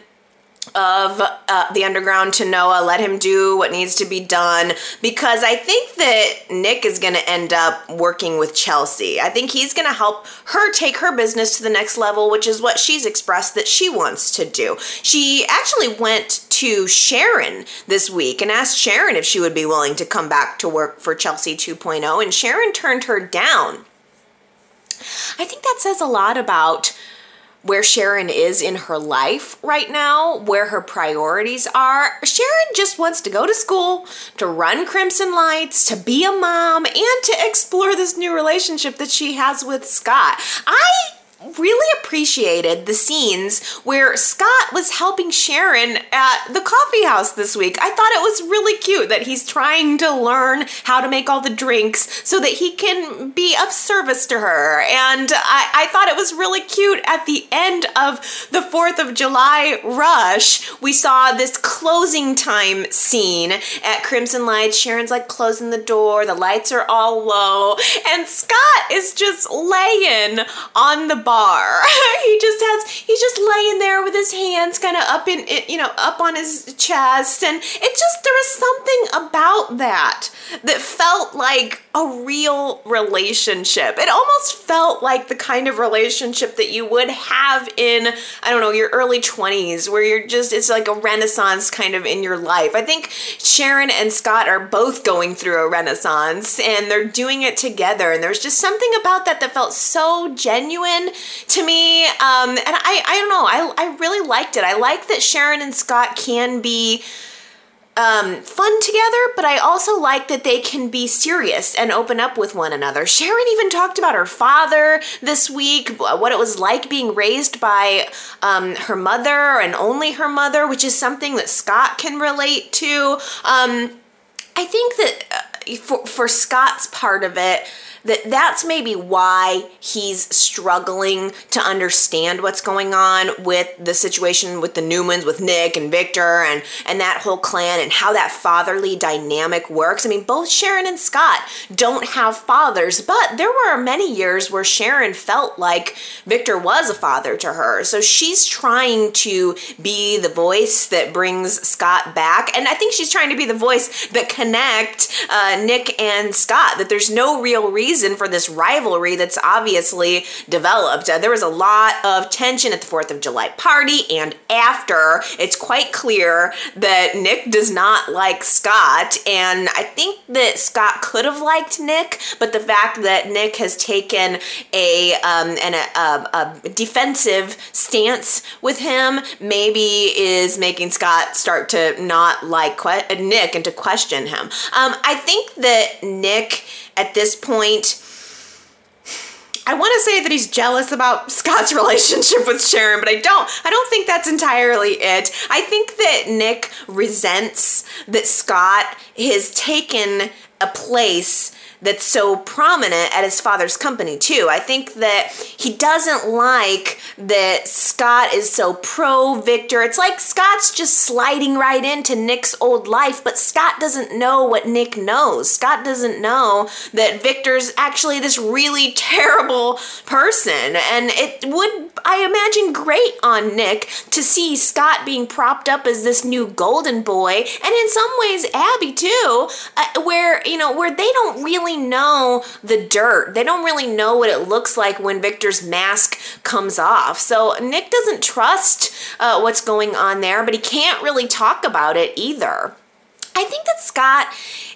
of uh, the underground to Noah, let him do what needs to be done because I think that Nick is going to end up working with Chelsea. I think he's going to help her take her business to the next level, which is what she's expressed that she wants to do. She actually went to Sharon this week and asked Sharon if she would be willing to come back to work for Chelsea 2.0, and Sharon turned her down. I think that says a lot about where Sharon is in her life right now, where her priorities are. Sharon just wants to go to school, to run Crimson Lights, to be a mom, and to explore this new relationship that she has with Scott. I really appreciated the scenes where Scott was helping Sharon at the coffee house this week. I thought it was really cute that he's trying to learn how to make all the drinks so that he can be of service to her. And I, I thought it was really cute at the end of the 4th of July rush. We saw this closing time scene at Crimson Lights. Sharon's like closing the door, the lights are all low, and Scott is just laying on the bar. he just has he's just laying there with his hands kind of up in it, you know up on his chest and it just there was something about that that felt like a real relationship. It almost felt like the kind of relationship that you would have in I don't know, your early 20s where you're just it's like a renaissance kind of in your life. I think Sharon and Scott are both going through a renaissance and they're doing it together and there's just something about that that felt so genuine to me. Um, and I, I don't know, I, I really liked it. I like that Sharon and Scott can be um, fun together, but I also like that they can be serious and open up with one another. Sharon even talked about her father this week, what it was like being raised by um, her mother and only her mother, which is something that Scott can relate to. Um, I think that uh, for, for Scott's part of it, that that's maybe why he's struggling to understand what's going on with the situation with the Newmans, with Nick and Victor and and that whole clan and how that fatherly dynamic works. I mean, both Sharon and Scott don't have fathers, but there were many years where Sharon felt like Victor was a father to her. So she's trying to be the voice that brings Scott back, and I think she's trying to be the voice that connect uh, Nick and Scott. That there's no real reason reason for this rivalry that's obviously developed. Uh, there was a lot of tension at the 4th of July party and after. It's quite clear that Nick does not like Scott, and I think that Scott could have liked Nick, but the fact that Nick has taken a um, an, a, a defensive stance with him maybe is making Scott start to not like que- Nick and to question him. Um, I think that Nick at this point, I want to say that he's jealous about Scott's relationship with Sharon, but I don't. I don't think that's entirely it. I think that Nick resents that Scott has taken a place that's so prominent at his father's company too. I think that he doesn't like that Scott is so pro Victor. It's like Scott's just sliding right into Nick's old life, but Scott doesn't know what Nick knows. Scott doesn't know that Victor's actually this really terrible person. And it would, I imagine, great on Nick to see Scott being propped up as this new golden boy, and in some ways, Abby too, uh, where, you know, where they don't really really know the dirt. They don't really know what it looks like when Victor's mask comes off. So Nick doesn't trust uh, what's going on there, but he can't really talk about it either. I think that Scott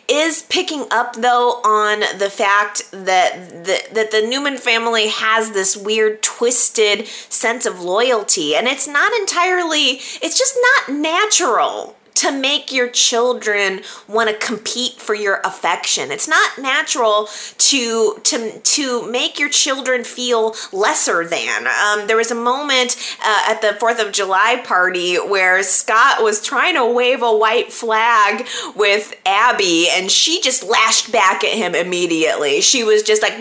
is picking up though on the fact that the, that the Newman family has this weird twisted sense of loyalty and it's not entirely it's just not natural to make your children want to compete for your affection. It's not natural to to to make your children feel lesser than. Um, there was a moment uh, at the Fourth of July party where Scott was trying to wave a white flag with Abby, and she just lashed back at him immediately. She was just like,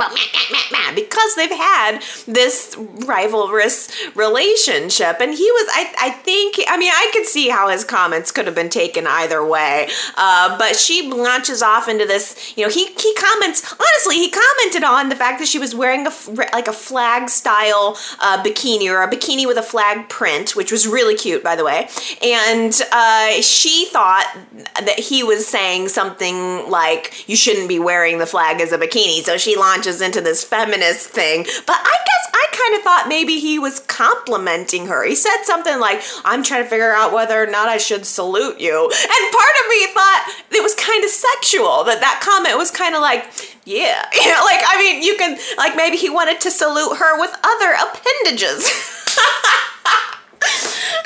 because they've had this rivalrous relationship, and he was. I I think. I mean, I could see how his comments could have been taken either way, uh, but she launches off into this. You know, he he comments. Honestly, he commented on the fact that she was wearing a like a flag style uh, bikini or a bikini with a flag print, which was really cute, by the way. And uh, she thought that he was saying something like, "You shouldn't be wearing the flag as a bikini." So she launches into this feminist thing. But I guess I kind of thought maybe he was complimenting her. He said something like, "I'm trying to figure out whether or not I should salute you," and part of me thought it was kind of sexual. That that comment was kind of like, yeah. You know, like, I mean, you can, like, maybe he wanted to salute her with other appendages.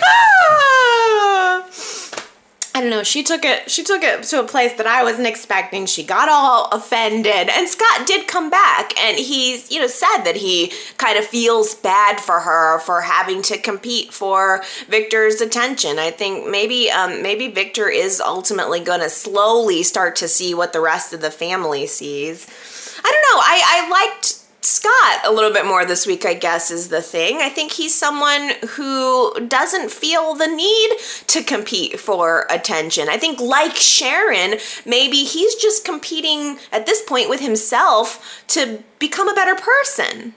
Ah. I don't know. She took it. She took it to a place that I wasn't expecting. She got all offended, and Scott did come back, and he's you know said that he kind of feels bad for her for having to compete for Victor's attention. I think maybe um, maybe Victor is ultimately going to slowly start to see what the rest of the family sees. I don't know. I I liked Scott a little bit more this week, I guess, is the thing. I think he's someone who doesn't feel the need to compete for attention. I think, like Sharon, maybe he's just competing at this point with himself to become a better person.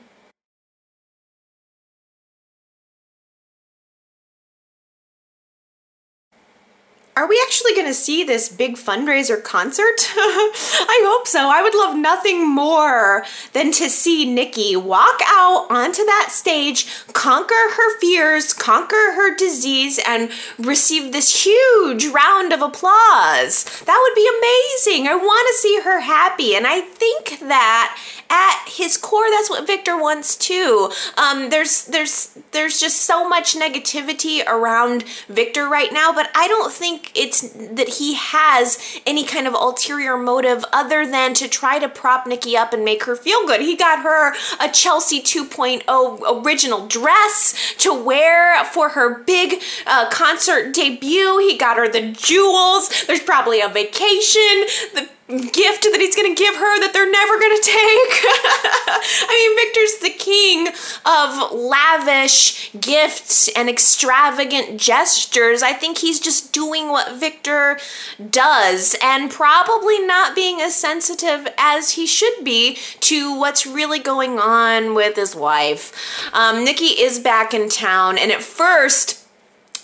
Are we actually going to see this big fundraiser concert? I hope so. I would love nothing more than to see Nikki walk out onto that stage, conquer her fears, conquer her disease, and receive this huge round of applause. That would be amazing. I want to see her happy. And I think that at his core, that's what Victor wants too. Um, there's there's there's just so much negativity around Victor right now, but I don't think it's that he has any kind of ulterior motive other than to try to prop Nikki up and make her feel good. He got her a Chelsea 2.0 original dress to wear for her big uh, concert debut. He got her the jewels. There's probably a vacation. The gift that he's gonna give her that they're never gonna take. I mean, Victor's the king of lavish gifts and extravagant gestures. I think he's just doing what Victor does and probably not being as sensitive as he should be to what's really going on with his wife. Um, Nikki is back in town, and at first,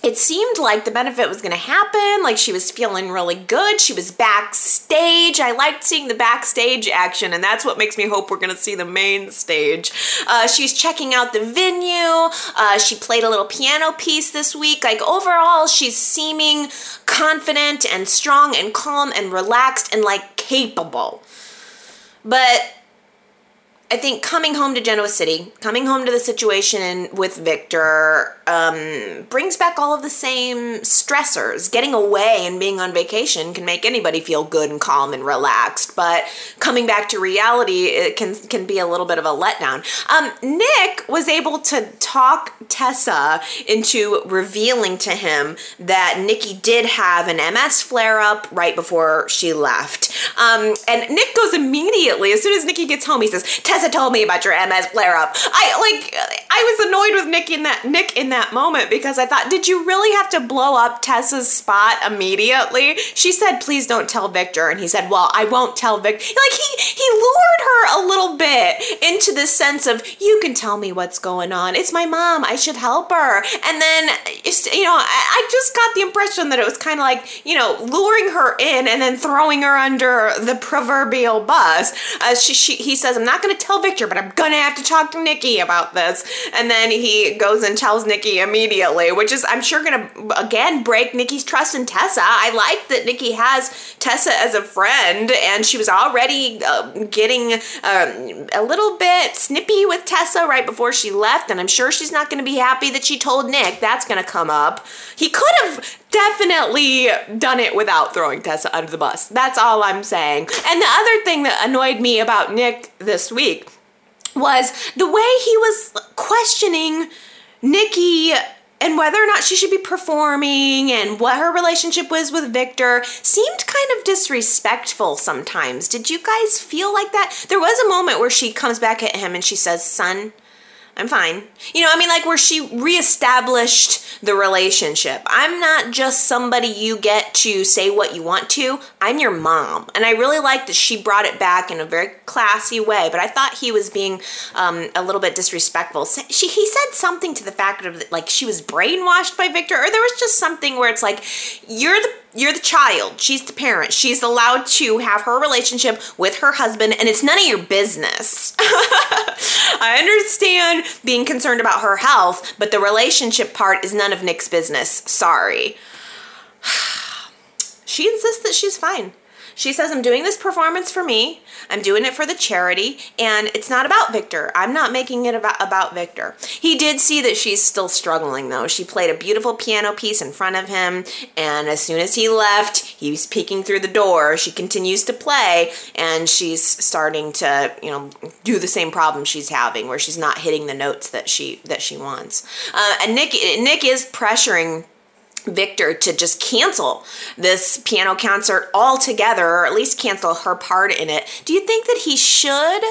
it seemed like the benefit was going to happen. Like she was feeling really good. She was backstage. I liked seeing the backstage action, and that's what makes me hope we're going to see the main stage. Uh, she's checking out the venue. Uh, she played a little piano piece this week. Like overall, she's seeming confident and strong and calm and relaxed and like capable. But I think coming home to Genoa City, coming home to the situation with Victor, um, brings back all of the same stressors. Getting away and being on vacation can make anybody feel good and calm and relaxed, but coming back to reality it can can be a little bit of a letdown. Um, Nick was able to talk Tessa into revealing to him that Nikki did have an MS flare up right before she left. Um, and Nick goes immediately as soon as Nikki gets home. He says, "Tessa." Tessa told me about your MS flare up. I like I was annoyed with Nick in that Nick in that moment because I thought, did you really have to blow up Tessa's spot immediately? She said, please don't tell Victor. And he said, Well, I won't tell Victor. Like he he lured her a little bit into this sense of you can tell me what's going on. It's my mom. I should help her. And then you know, I just got the impression that it was kind of like, you know, luring her in and then throwing her under the proverbial bus. Uh, she, she, he says, I'm not going to tell tell Victor, but I'm gonna have to talk to Nikki about this. And then he goes and tells Nikki immediately, which is, I'm sure, gonna again break Nikki's trust in Tessa. I like that Nikki has Tessa as a friend, and she was already uh, getting um, a little bit snippy with Tessa right before she left, and I'm sure she's not gonna be happy that she told Nick. That's gonna come up. He could have definitely done it without throwing Tessa under the bus. That's all I'm saying. And the other thing that annoyed me about Nick this week was the way he was questioning Nikki and whether or not she should be performing and what her relationship was with Victor seemed kind of disrespectful sometimes. Did you guys feel like that? There was a moment where she comes back at him and she says, Son, I'm fine. You know, I mean, like where she reestablished the relationship. I'm not just somebody you get to say what you want to. I'm your mom. And I really like that she brought it back in a very classy way, but I thought he was being um, a little bit disrespectful. She, he said something to the fact of like she was brainwashed by Victor, or there was just something where it's like, you're the you're the child. She's the parent. She's allowed to have her relationship with her husband, and it's none of your business. I understand being concerned about her health, but the relationship part is none of Nick's business. Sorry. she insists that she's fine. She says, I'm doing this performance for me. I'm doing it for the charity, and it's not about Victor. I'm not making it about, about Victor. He did see that she's still struggling, though. She played a beautiful piano piece in front of him, and as soon as he left, he was peeking through the door. She continues to play, and she's starting to, you know, do the same problem she's having, where she's not hitting the notes that she that she wants. Uh, and Nick Nick is pressuring Victor to just cancel this piano concert altogether, or at least cancel her part in it. Do you think that he should?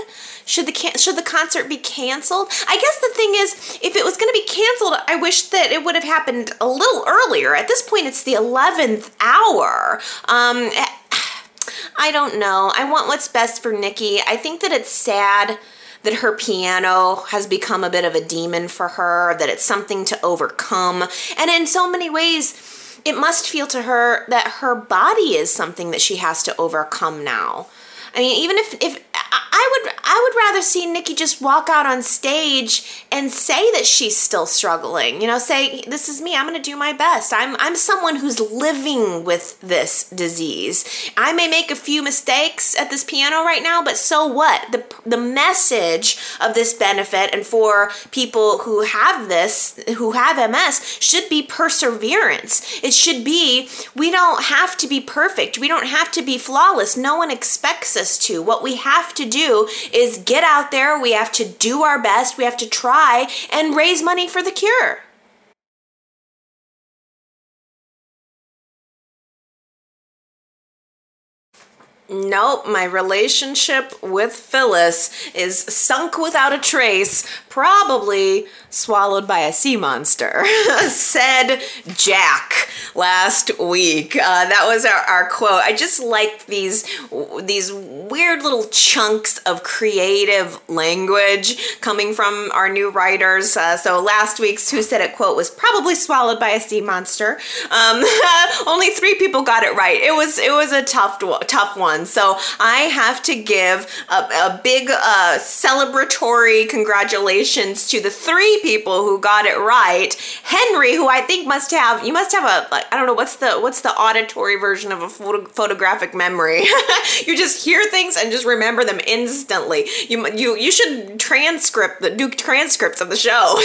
Should the can- should the concert be canceled? I guess the thing is, if it was going to be canceled, I wish that it would have happened a little earlier. At this point, it's the eleventh hour. Um, I don't know. I want what's best for Nikki. I think that it's sad that her piano has become a bit of a demon for her, that it's something to overcome. And in so many ways, it must feel to her that her body is something that she has to overcome now. I mean, even if if I would I would rather see Nikki just walk out on stage and say that she's still struggling. You know, say this is me. I'm going to do my best. I'm I'm someone who's living with this disease. I may make a few mistakes at this piano right now, but so what? The the message of this benefit and for people who have this, who have MS, should be perseverance. It should be we don't have to be perfect. We don't have to be flawless. No one expects us to. What we have to do is get out there, we have to do our best, we have to try and raise money for the cure. Nope, my relationship with Phyllis is sunk without a trace, probably swallowed by a sea monster, said Jack last week. Uh, that was our, our quote. I just like these these weird little chunks of creative language coming from our new writers. Uh, so last week's Who Said It quote was probably swallowed by a sea monster. Um, only three people got it right. It was it was a tough tough one. So I have to give a, a big uh, celebratory congratulations to the three people who got it right. Henry, who I think must have, you must have a, like, I don't know, what's the, what's the auditory version of a photo, photographic memory? you just hear things and just remember them instantly. You, you, you should transcript, the, do transcripts of the show.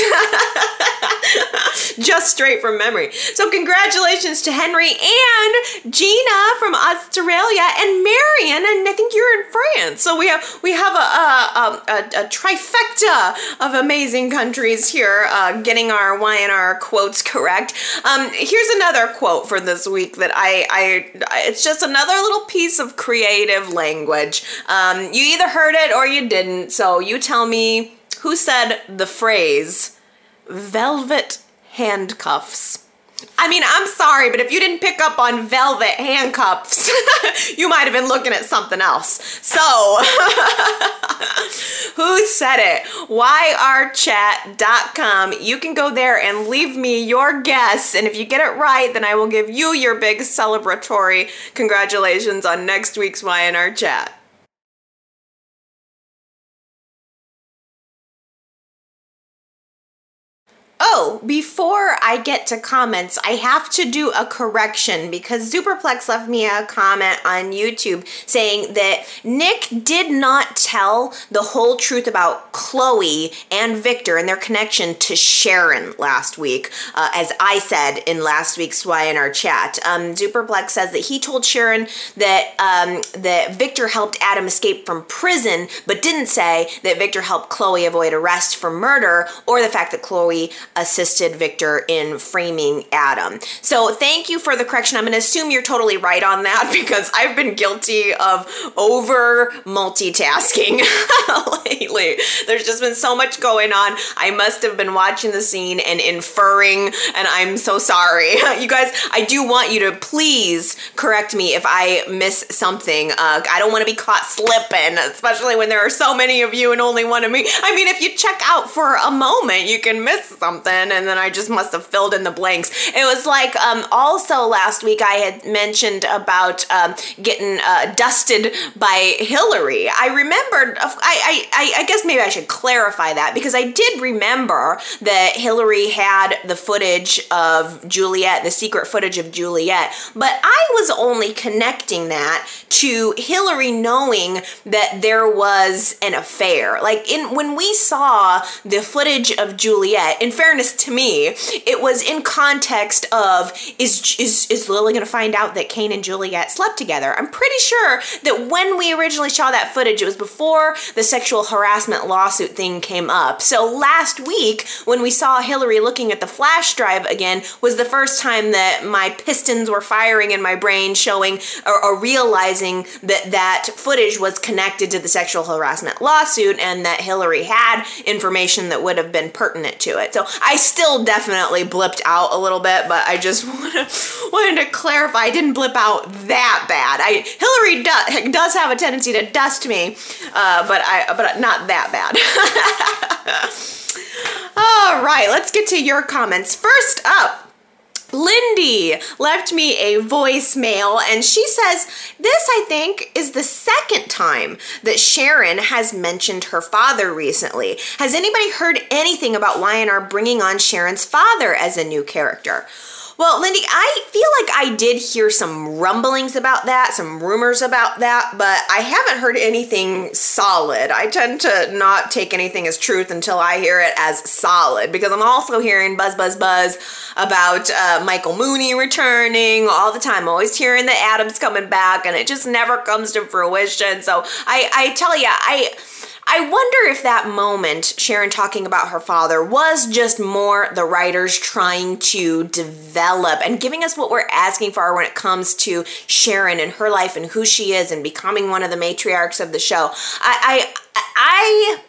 just straight from memory. So congratulations to Henry and Gina from Australia and Mary And I think you're in France. So we have we have a a, a, a trifecta of amazing countries here, uh, getting our Y&R quotes correct. Um, here's another quote for this week that I I it's just another little piece of creative language. Um, you either heard it or you didn't. So you tell me who said the phrase "velvet handcuffs." I mean, I'm sorry, but if you didn't pick up on velvet handcuffs, you might have been looking at something else. So, who said it? YRChat.com. You can go there and leave me your guess. And if you get it right, then I will give you your big celebratory congratulations on next week's Y&R Chat. So, before I get to comments, I have to do a correction because Superplex left me a comment on YouTube saying that Nick did not tell the whole truth about Chloe and Victor and their connection to Sharon last week, uh, as I said in last week's our chat. Um, Superplex says that he told Sharon that um, that Victor helped Adam escape from prison, but didn't say that Victor helped Chloe avoid arrest for murder or the fact that Chloe assisted Victor in framing Adam. So thank you for the correction. I'm going to assume you're totally right on that because I've been guilty of over multitasking lately. There's just been so much going on. I must have been watching the scene and inferring, and I'm so sorry. You guys, I do want you to please correct me if I miss something. Uh, I don't want to be caught slipping, especially when there are so many of you and only one of me. I mean, if you check out for a moment, you can miss something, and then I just must have filled in the blanks. It was like um, also last week I had mentioned about um, getting uh, dusted by Hillary. I remembered, I, I, I guess maybe I should clarify that because I did remember that Hillary had the footage of Juliet, the secret footage of Juliet, but I was only connecting that to Hillary knowing that there was an affair. Like in when we saw the footage of Juliet, in fairness to me, it was in context of is is is Lily going to find out that Cane and Juliet slept together? I'm pretty sure that when we originally saw that footage, it was before the sexual harassment lawsuit thing came up. So last week, when we saw Hillary looking at the flash drive again, was the first time that my pistons were firing in my brain, showing or, or realizing that that footage was connected to the sexual harassment lawsuit and that Hillary had information that would have been pertinent to it. So I still definitely blipped out a little bit, but I just wanna, wanted to clarify I didn't blip out that bad. I Hillary do, does have a tendency to dust me, uh, but I but not that bad. All right, let's get to your comments. First up, Lindy left me a voicemail and she says, This, I think, is the second time that Sharon has mentioned her father recently. Has anybody heard anything about Y&R bringing on Sharon's father as a new character? Well, Lindy, I feel like I did hear some rumblings about that, some rumors about that, but I haven't heard anything solid. I tend to not take anything as truth until I hear it as solid because I'm also hearing buzz, buzz, buzz about uh, Michael Muhney returning all the time. I'm always hearing that Adam's coming back, and it just never comes to fruition. So I, I tell you, I. I wonder if that moment, Sharon talking about her father, was just more the writers trying to develop and giving us what we're asking for when it comes to Sharon and her life and who she is and becoming one of the matriarchs of the show. I, I, I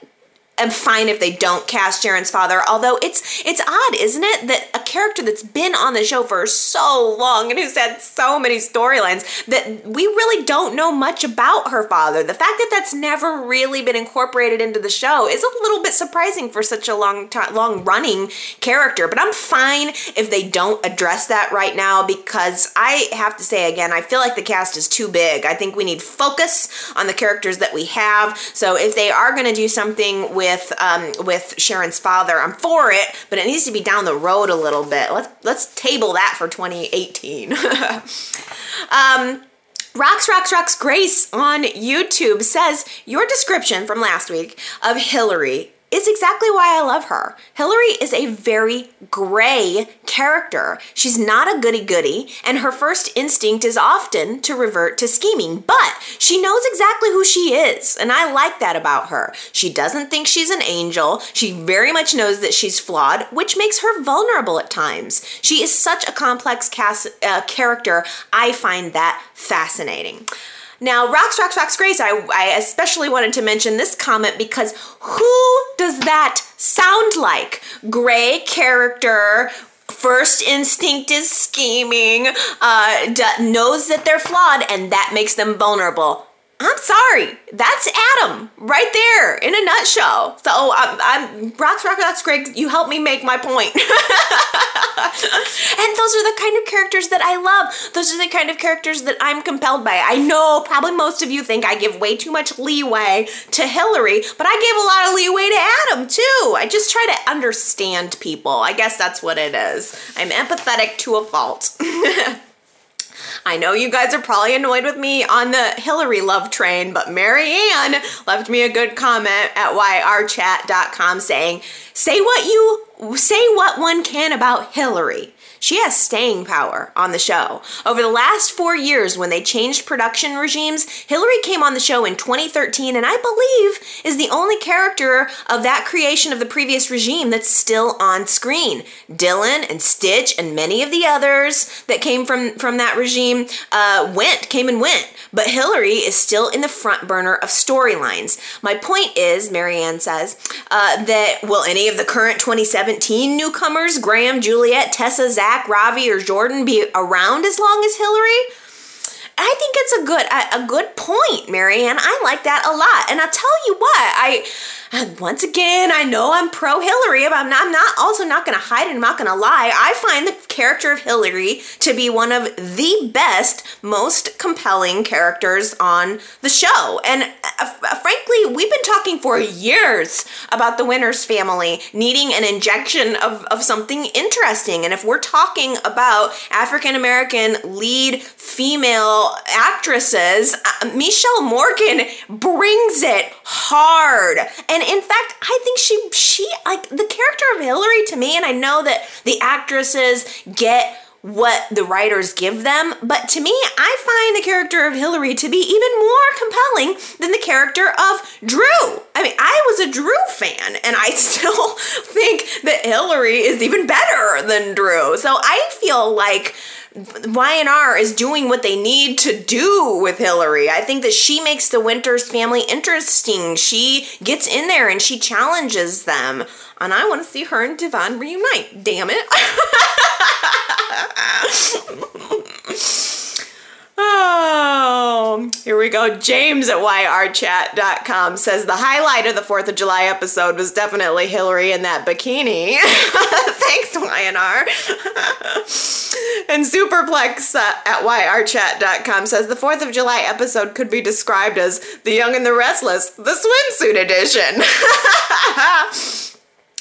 am fine if they don't cast Sharon's father. Although it's it's odd, isn't it, that character that's been on the show for so long and who's had so many storylines that we really don't know much about her father. The fact that that's never really been incorporated into the show is a little bit surprising for such a long time, long running character. But I'm fine if they don't address that right now because I have to say again, I feel like the cast is too big. I think we need focus on the characters that we have. So if they are going to do something with um, with Sharon's father. I'm for it, but it needs to be down the road a little bit. Let's let's table that for 2018. um, Rocks, Rocks, Rocks Grace on YouTube says your description from last week of Hillary is exactly why I love her. Hillary is a very gray character. She's not a goody goody, and her first instinct is often to revert to scheming, but she knows exactly who she is, and I like that about her. She doesn't think she's an angel. She very much knows that she's flawed, which makes her vulnerable at times. She is such a complex cast, uh, character. I find that fascinating. Now, Rocks, Rocks, Rocks Grace, I, I especially wanted to mention this comment because who does that sound like? Gray character, first instinct is scheming, uh, d- knows that they're flawed, and that makes them vulnerable. I'm sorry. That's Adam right there in a nutshell. So I'm, I'm Rocks Rock That's Greg. You helped me make my point. and those are the kind of characters that I love. Those are the kind of characters that I'm compelled by. I know probably most of you think I give way too much leeway to Hillary, but I gave a lot of leeway to Adam too. I just try to understand people. I guess that's what it is. I'm empathetic to a fault. I know you guys are probably annoyed with me on the Hillary love train, but Marianne left me a good comment at yrchat.com saying, say what you say what one can about Hillary. She has staying power on the show. Over the last four years, when they changed production regimes, Hillary came on the show in 2013 and I believe is the only character of that creation of the previous regime that's still on screen. Dylan and Stitch and many of the others that came from, from that regime uh, went, came and went. But Hillary is still in the front burner of storylines. My point is, Marianne says, uh, that will any of the current 2017 newcomers, Graham, Juliet, Tessa, Zach, Ravi, or Jordan be around as long as Hillary? I think it's a good a, a good point, Marianne. I like that a lot. And I'll tell you what, I once again, I know I'm pro Hillary, but I'm not, I'm not also not going to hide it. I'm not going to lie. I find the character of Hillary to be one of the best, most compelling characters on the show. And uh, frankly, we've been talking for years about the Winters family needing an injection of, of something interesting. And if we're talking about African American lead female actresses, uh, Mishael Morgan brings it hard. And and in fact, I think she she like the character of Hillary to me, and I know that the actresses get what the writers give them, but to me, I find the character of Hillary to be even more compelling than the character of Drew. I mean, I was a Drew fan, and I still think that Hillary is even better than Drew. So I feel like Y&R is doing what they need to do with Hillary. I think that she makes the Winters family interesting. She gets in there and she challenges them. And I want to see her and Devon reunite. Damn it. Oh, here we go. James at yrchat.com says the highlight of the 4th of July episode was definitely Hillary in that bikini. Thanks, Y&R. and Superplex at yrchat.com says the 4th of July episode could be described as The Young and the Restless, the swimsuit edition.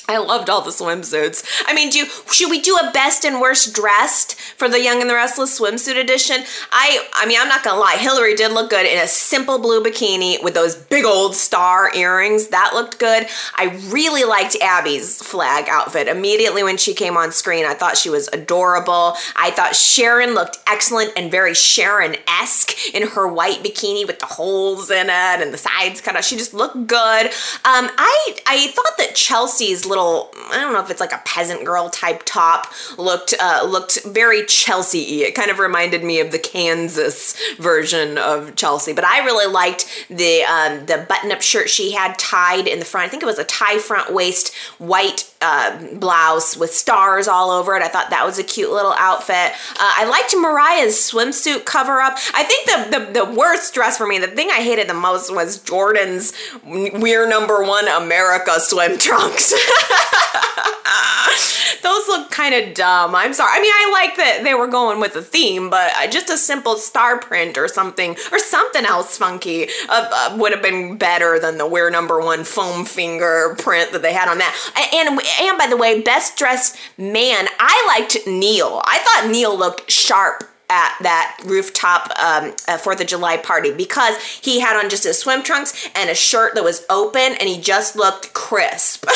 I loved all the swimsuits. I mean, do should we do a best and worst dressed for the Young and the Restless swimsuit edition? I I mean, I'm not gonna lie, Hillary did look good in a simple blue bikini with those big old star earrings. That looked good. I really liked Abby's flag outfit. Immediately when she came on screen, I thought she was adorable. I thought Sharon looked excellent and very Sharon-esque in her white bikini with the holes in it and the sides cut out. She just looked good. Um, I I thought that Chelsea's little little I don't know if it's like a peasant girl type top looked uh, looked very Chelsea It kind of reminded me of the Kansas version of Chelsea, but I really liked the um, the button up shirt she had tied in the front. I think it was a tie front waist white uh, blouse with stars all over it. I thought that was a cute little outfit. Uh, I liked Mariah's swimsuit cover up. I think the, the, the worst dress for me, the thing I hated the most was Jordan's We're Number One America swim trunks. Those look kind of dumb. I'm sorry. I mean, I like that they were going with a theme, but just a simple star print or something, or something else funky uh, uh, would have been better than the We're Number One foam finger print that they had on that. And and by the way, best dressed man, I liked Neil. I thought Neil looked sharp at that rooftop um, uh, Fourth of July party because he had on just his swim trunks and a shirt that was open, and he just looked crisp.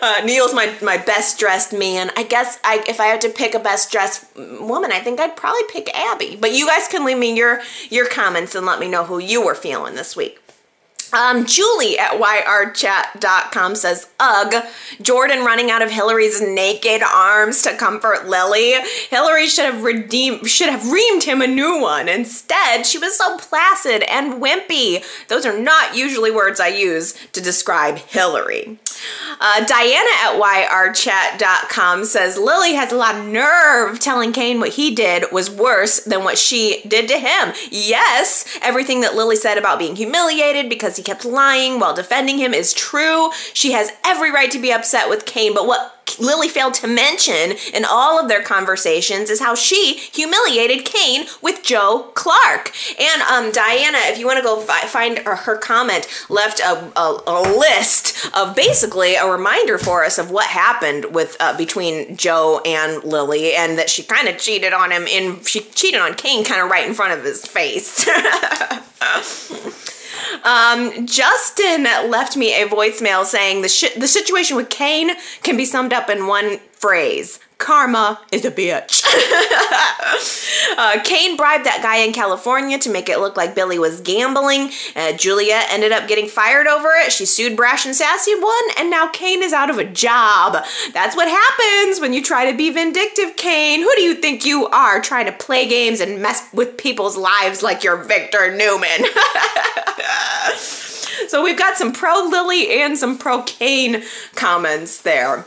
Uh, Neil's my, my best dressed man. I guess I, if I had to pick a best dressed woman, I think I'd probably pick Abby. But you guys can leave me your your comments and let me know who you were feeling this week. Um, Julie at yrchat.com says, Ugh, Jordan running out of Hillary's naked arms to comfort Lily. Hillary should have redeemed, should have reamed him a new one. Instead, she was so placid and wimpy. Those are not usually words I use to describe Hillary. Uh, Diana at yrchat.com says Lily has a lot of nerve telling Cane what he did was worse than what she did to him. Yes, everything that Lily said about being humiliated because he kept lying while defending him is true. She has every right to be upset with Cane, but what Lily failed to mention in all of their conversations is how she humiliated Cane with Joe Clark. And um, Diana, if you want to go fi- find her, her comment, left a, a, a, list of basically a reminder for us of what happened with uh, between Joe and Lily, and that she kind of cheated on him in she cheated on Cane kind of right in front of his face. Um, Justin left me a voicemail saying the sh- the situation with Cane can be summed up in one phrase. Karma is a bitch. uh, Cane bribed that guy in California to make it look like Billy was gambling. Uh, Julia ended up getting fired over it. She sued Brash and Sassy, won, and now Cane is out of a job. That's what happens when you try to be vindictive, Cane. Who do you think you are trying to play games and mess with people's lives like you're Victor Newman? so we've got some pro Lily and some pro Cane comments there.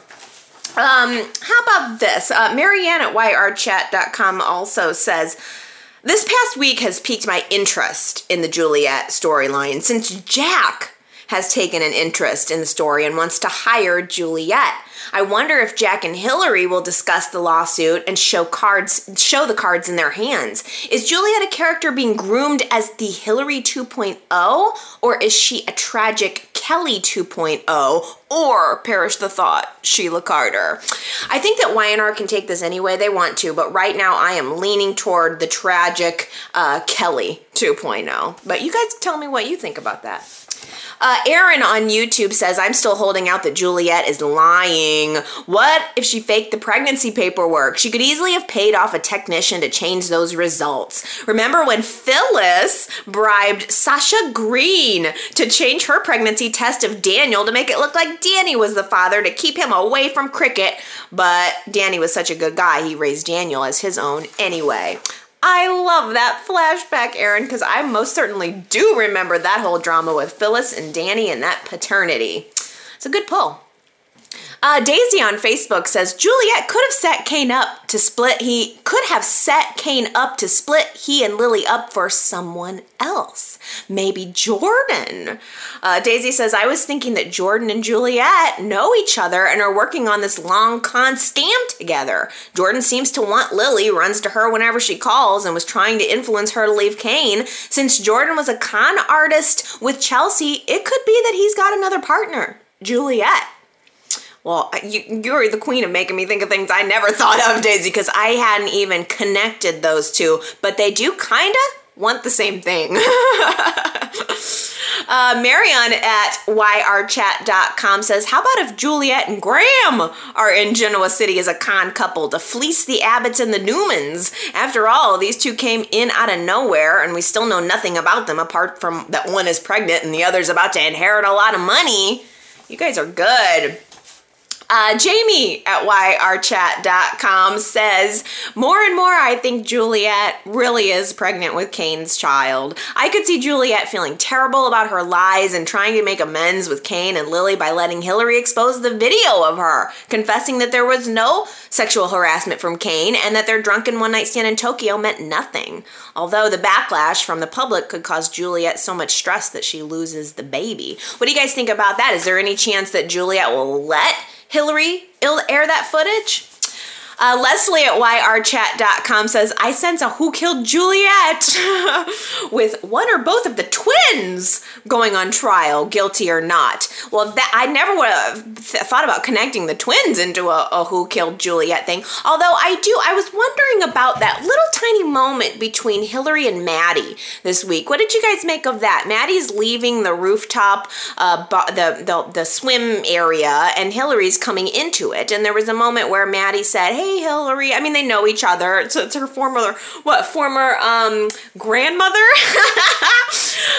Um, how about this? Uh, Marianne at yrchat.com also says, This past week has piqued my interest in the Juliet storyline since Jack has taken an interest in the story and wants to hire Juliet. I wonder if Jack and Hillary will discuss the lawsuit and show cards show the cards in their hands. Is Juliet a character being groomed as the Hillary 2.0 or is she a tragic Kelly 2.0 or perish the thought Sheila Carter? I think that Y&R can take this any way they want to, but right now I am leaning toward the tragic uh, Kelly 2.0. But you guys tell me what you think about that. Uh, Aaron on YouTube says, I'm still holding out that Juliet is lying. What if she faked the pregnancy paperwork? She could easily have paid off a technician to change those results. Remember when Phyllis bribed Sasha Green to change her pregnancy test of Daniel to make it look like Danny was the father to keep him away from cricket? But Danny was such a good guy, he raised Daniel as his own anyway. I love that flashback, Aaron, because I most certainly do remember that whole drama with Phyllis and Danny and that paternity. It's a good pull. Uh, Daisy on Facebook says Juliet could have set Cane up to split. He could have set Cane up to split he and Lily up for someone else. Maybe Jordan. Uh, Daisy says I was thinking that Jordan and Juliet know each other and are working on this long con scam together. Jordan seems to want Lily, runs to her whenever she calls, and was trying to influence her to leave Cane. Since Jordan was a con artist with Chelsea, it could be that he's got another partner, Juliet. Well, you, you're the queen of making me think of things I never thought of, Daisy, because I hadn't even connected those two, but they do kind of want the same thing. uh, Marion at yrchat.com says, How about if Juliet and Graham are in Genoa City as a con couple to fleece the Abbotts and the Newmans? After all, these two came in out of nowhere, and we still know nothing about them apart from that one is pregnant and the other's about to inherit a lot of money. You guys are good. Uh, Jamie at yrchat.com says, More and more, I think Juliet really is pregnant with Cane's child. I could see Juliet feeling terrible about her lies and trying to make amends with Cane and Lily by letting Hillary expose the video of her, confessing that there was no sexual harassment from Cane and that their drunken one night stand in Tokyo meant nothing. Although the backlash from the public could cause Juliet so much stress that she loses the baby. What do you guys think about that? Is there any chance that Juliet will let Hillary air that footage? Uh, Leslie at yrchat.com says, I sense a Who Killed Juliet with one or both of the twins going on trial, guilty or not. Well, that I never would have th- thought about connecting the twins into a, a, Who Killed Juliet thing. Although I do, I was wondering about that little tiny moment between Hillary and Maddie this week. What did you guys make of that? Maddie's leaving the rooftop, uh, the, the, the swim area, and Hillary's coming into it. And there was a moment where Maddie said, Hey, Hillary. I mean, they know each other. It's, it's her former, what, former um, grandmother?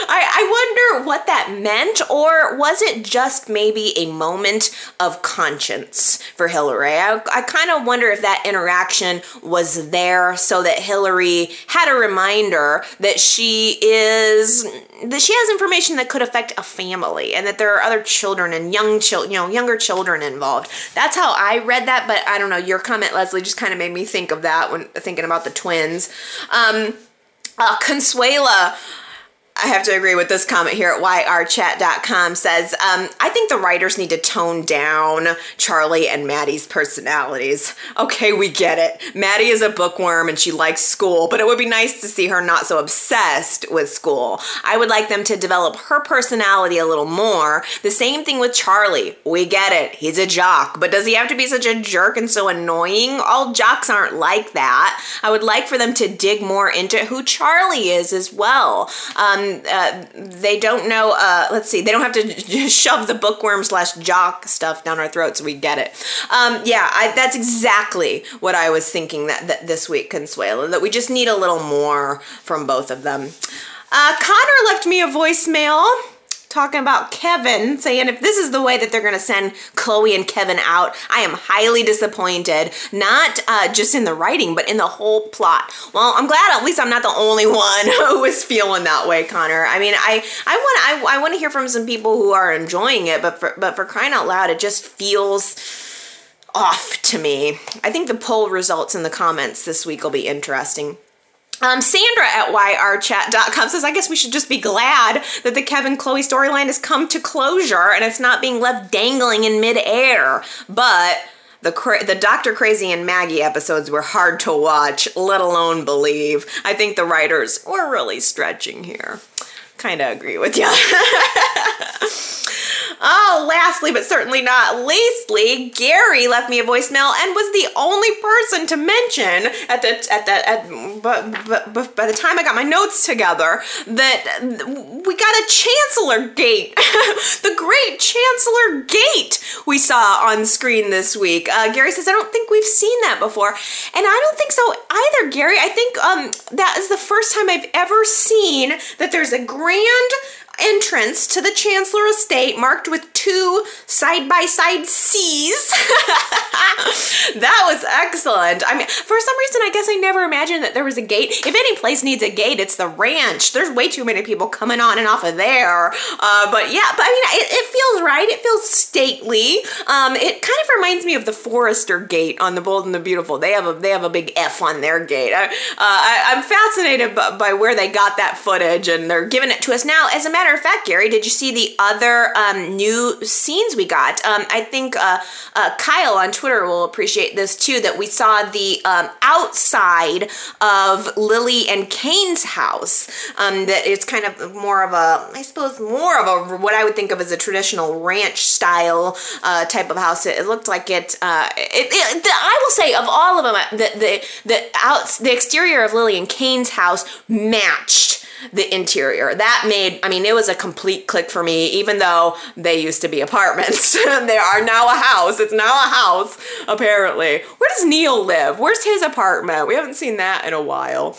I, I wonder what that meant, or was it just maybe a moment of conscience for Hillary? I, I kind of wonder if that interaction was there so that Hillary had a reminder that she is that she has information that could affect a family and that there are other children and young children, you know, younger children involved. That's how I read that, but I don't know. Your comment, Leslie, just kind of made me think of that when thinking about the twins. Um, uh, Consuela I have to agree with this comment here at yrchat.com says, um, I think the writers need to tone down Charlie and Maddie's personalities. Okay, we get it. Maddie is a bookworm and she likes school, but it would be nice to see her not so obsessed with school. I would like them to develop her personality a little more. The same thing with Charlie. We get it. He's a jock, but does he have to be such a jerk and so annoying? All jocks aren't like that. I would like for them to dig more into who Charlie is as well. Um, uh, they don't know. Uh, let's see, they don't have to shove the bookworm slash jock stuff down our throats. We get it. Um, yeah, I, that's exactly what I was thinking that, that this week, Consuelo. That we just need a little more from both of them. Uh, Connor left me a voicemail talking about Kevin, saying if this is the way that they're going to send Chloe and Kevin out, I am highly disappointed. Not uh, just in the writing, but in the whole plot. Well, I'm glad at least I'm not the only one who is feeling that way, Connor. I mean, I I want I, I want to hear from some people who are enjoying it, but for, but for crying out loud, it just feels off to me. I think the poll results in the comments this week will be interesting. Um, Sandra at yrchat.com says, I guess we should just be glad that the Kevin Chloe storyline has come to closure and it's not being left dangling in midair. But the cra- the Doctor Crazy and Maggie episodes were hard to watch, let alone believe. I think the writers were really stretching here. Kind of agree with you. Oh, lastly, but certainly not leastly, Gary left me a voicemail and was the only person to mention at the at the at but, but, but by the time I got my notes together that we got a Chancellor Gate, the Great Chancellor Gate we saw on screen this week. Uh, Gary says I don't think we've seen that before, and I don't think so either, Gary. I think um, that is the first time I've ever seen that there's a grand entrance to the Chancellor Estate marked with two side by side C's. that was excellent. I mean, for some reason, I guess I never imagined that there was a gate. If any place needs a gate, it's the ranch. There's way too many people coming on and off of there. Uh, but yeah, but I mean, it, it, feels right. It feels stately. Um, it kind of reminds me of the Forrester Gate on the Bold and the Beautiful. They have a they have a big F on their gate. I, uh, am fascinated by, by, where they got that footage, and they're giving it to us now. As a matter of fact, Gary, did you see the other um, new scenes we got. Um, I think uh, uh, Kyle on Twitter will appreciate this too. That we saw the um, outside of Lily and Cane's house. Um, that it's kind of more of a, I suppose, more of a what I would think of as a traditional ranch style uh, type of house. It, it looked like it, uh, it, it the, I will say, of all of them, the the the out the exterior of Lily and Cane's house matched the interior. That made, I mean, it was a complete click for me, even though they used to be apartments. they are now a house. It's now a house, apparently. Where does Neil live? Where's his apartment? We haven't seen that in a while.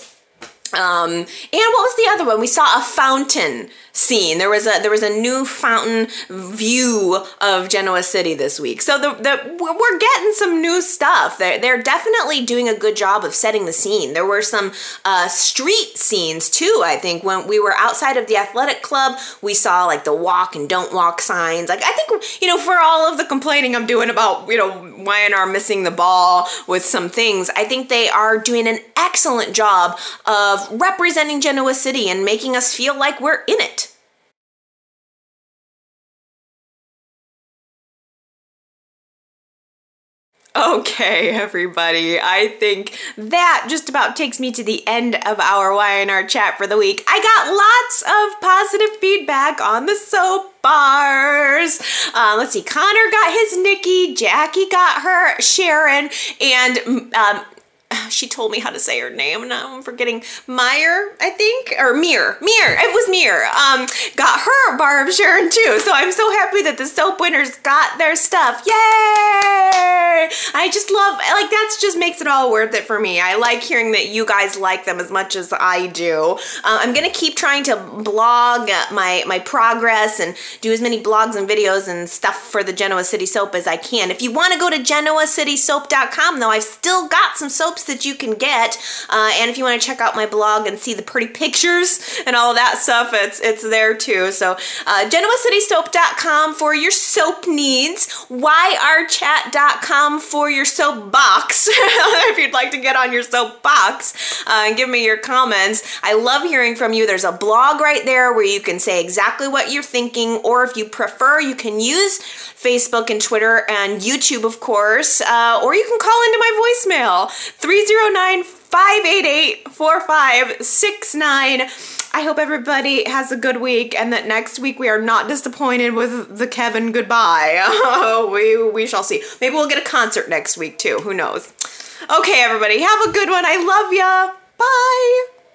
Um, and what was the other one? We saw a fountain scene. There was a there was a new fountain view of Genoa City this week. So the, the we're getting some new stuff. They're, they're definitely doing a good job of setting the scene. There were some uh, street scenes too. I think when we were outside of the athletic club, we saw like the walk and don't walk signs. Like I think you know for all of the complaining I'm doing about you know Y&R missing the ball with some things, I think they are doing an excellent job of representing Genoa City and making us feel like we're in it. Okay, everybody. I think that just about takes me to the end of our Y&R chat for the week. I got lots of positive feedback on the soap bars. Uh, let's see. Connor got his Nikki, Jackie got her Sharon, and um, she told me how to say her name. Now I'm forgetting Meyer, I think, or Mir. Mir. It was Mir. Um, got her bar of Sharon too. So I'm so happy that the soap winners got their stuff. Yay! I just love like that's just makes it all worth it for me. I like hearing that you guys like them as much as I do. Uh, I'm gonna keep trying to blog my my progress and do as many blogs and videos and stuff for the Genoa City soap as I can. If you want to go to genoacitysoap.com though, I've still got some soaps that you can get. Uh, and if you want to check out my blog and see the pretty pictures and all that stuff, it's it's there too. So uh, GenoaCitySoap.com for your soap needs. YRChat.com for your soap box. if you'd like to get on your soap box uh, and give me your comments. I love hearing from you. There's a blog right there where you can say exactly what you're thinking, or if you prefer, you can use Facebook and Twitter and YouTube, of course, uh, or you can call into my voicemail 309 588 4569. I hope everybody has a good week and that next week we are not disappointed with the Kevin goodbye. we, we shall see. Maybe we'll get a concert next week too. Who knows? Okay, everybody, have a good one. I love ya. Bye.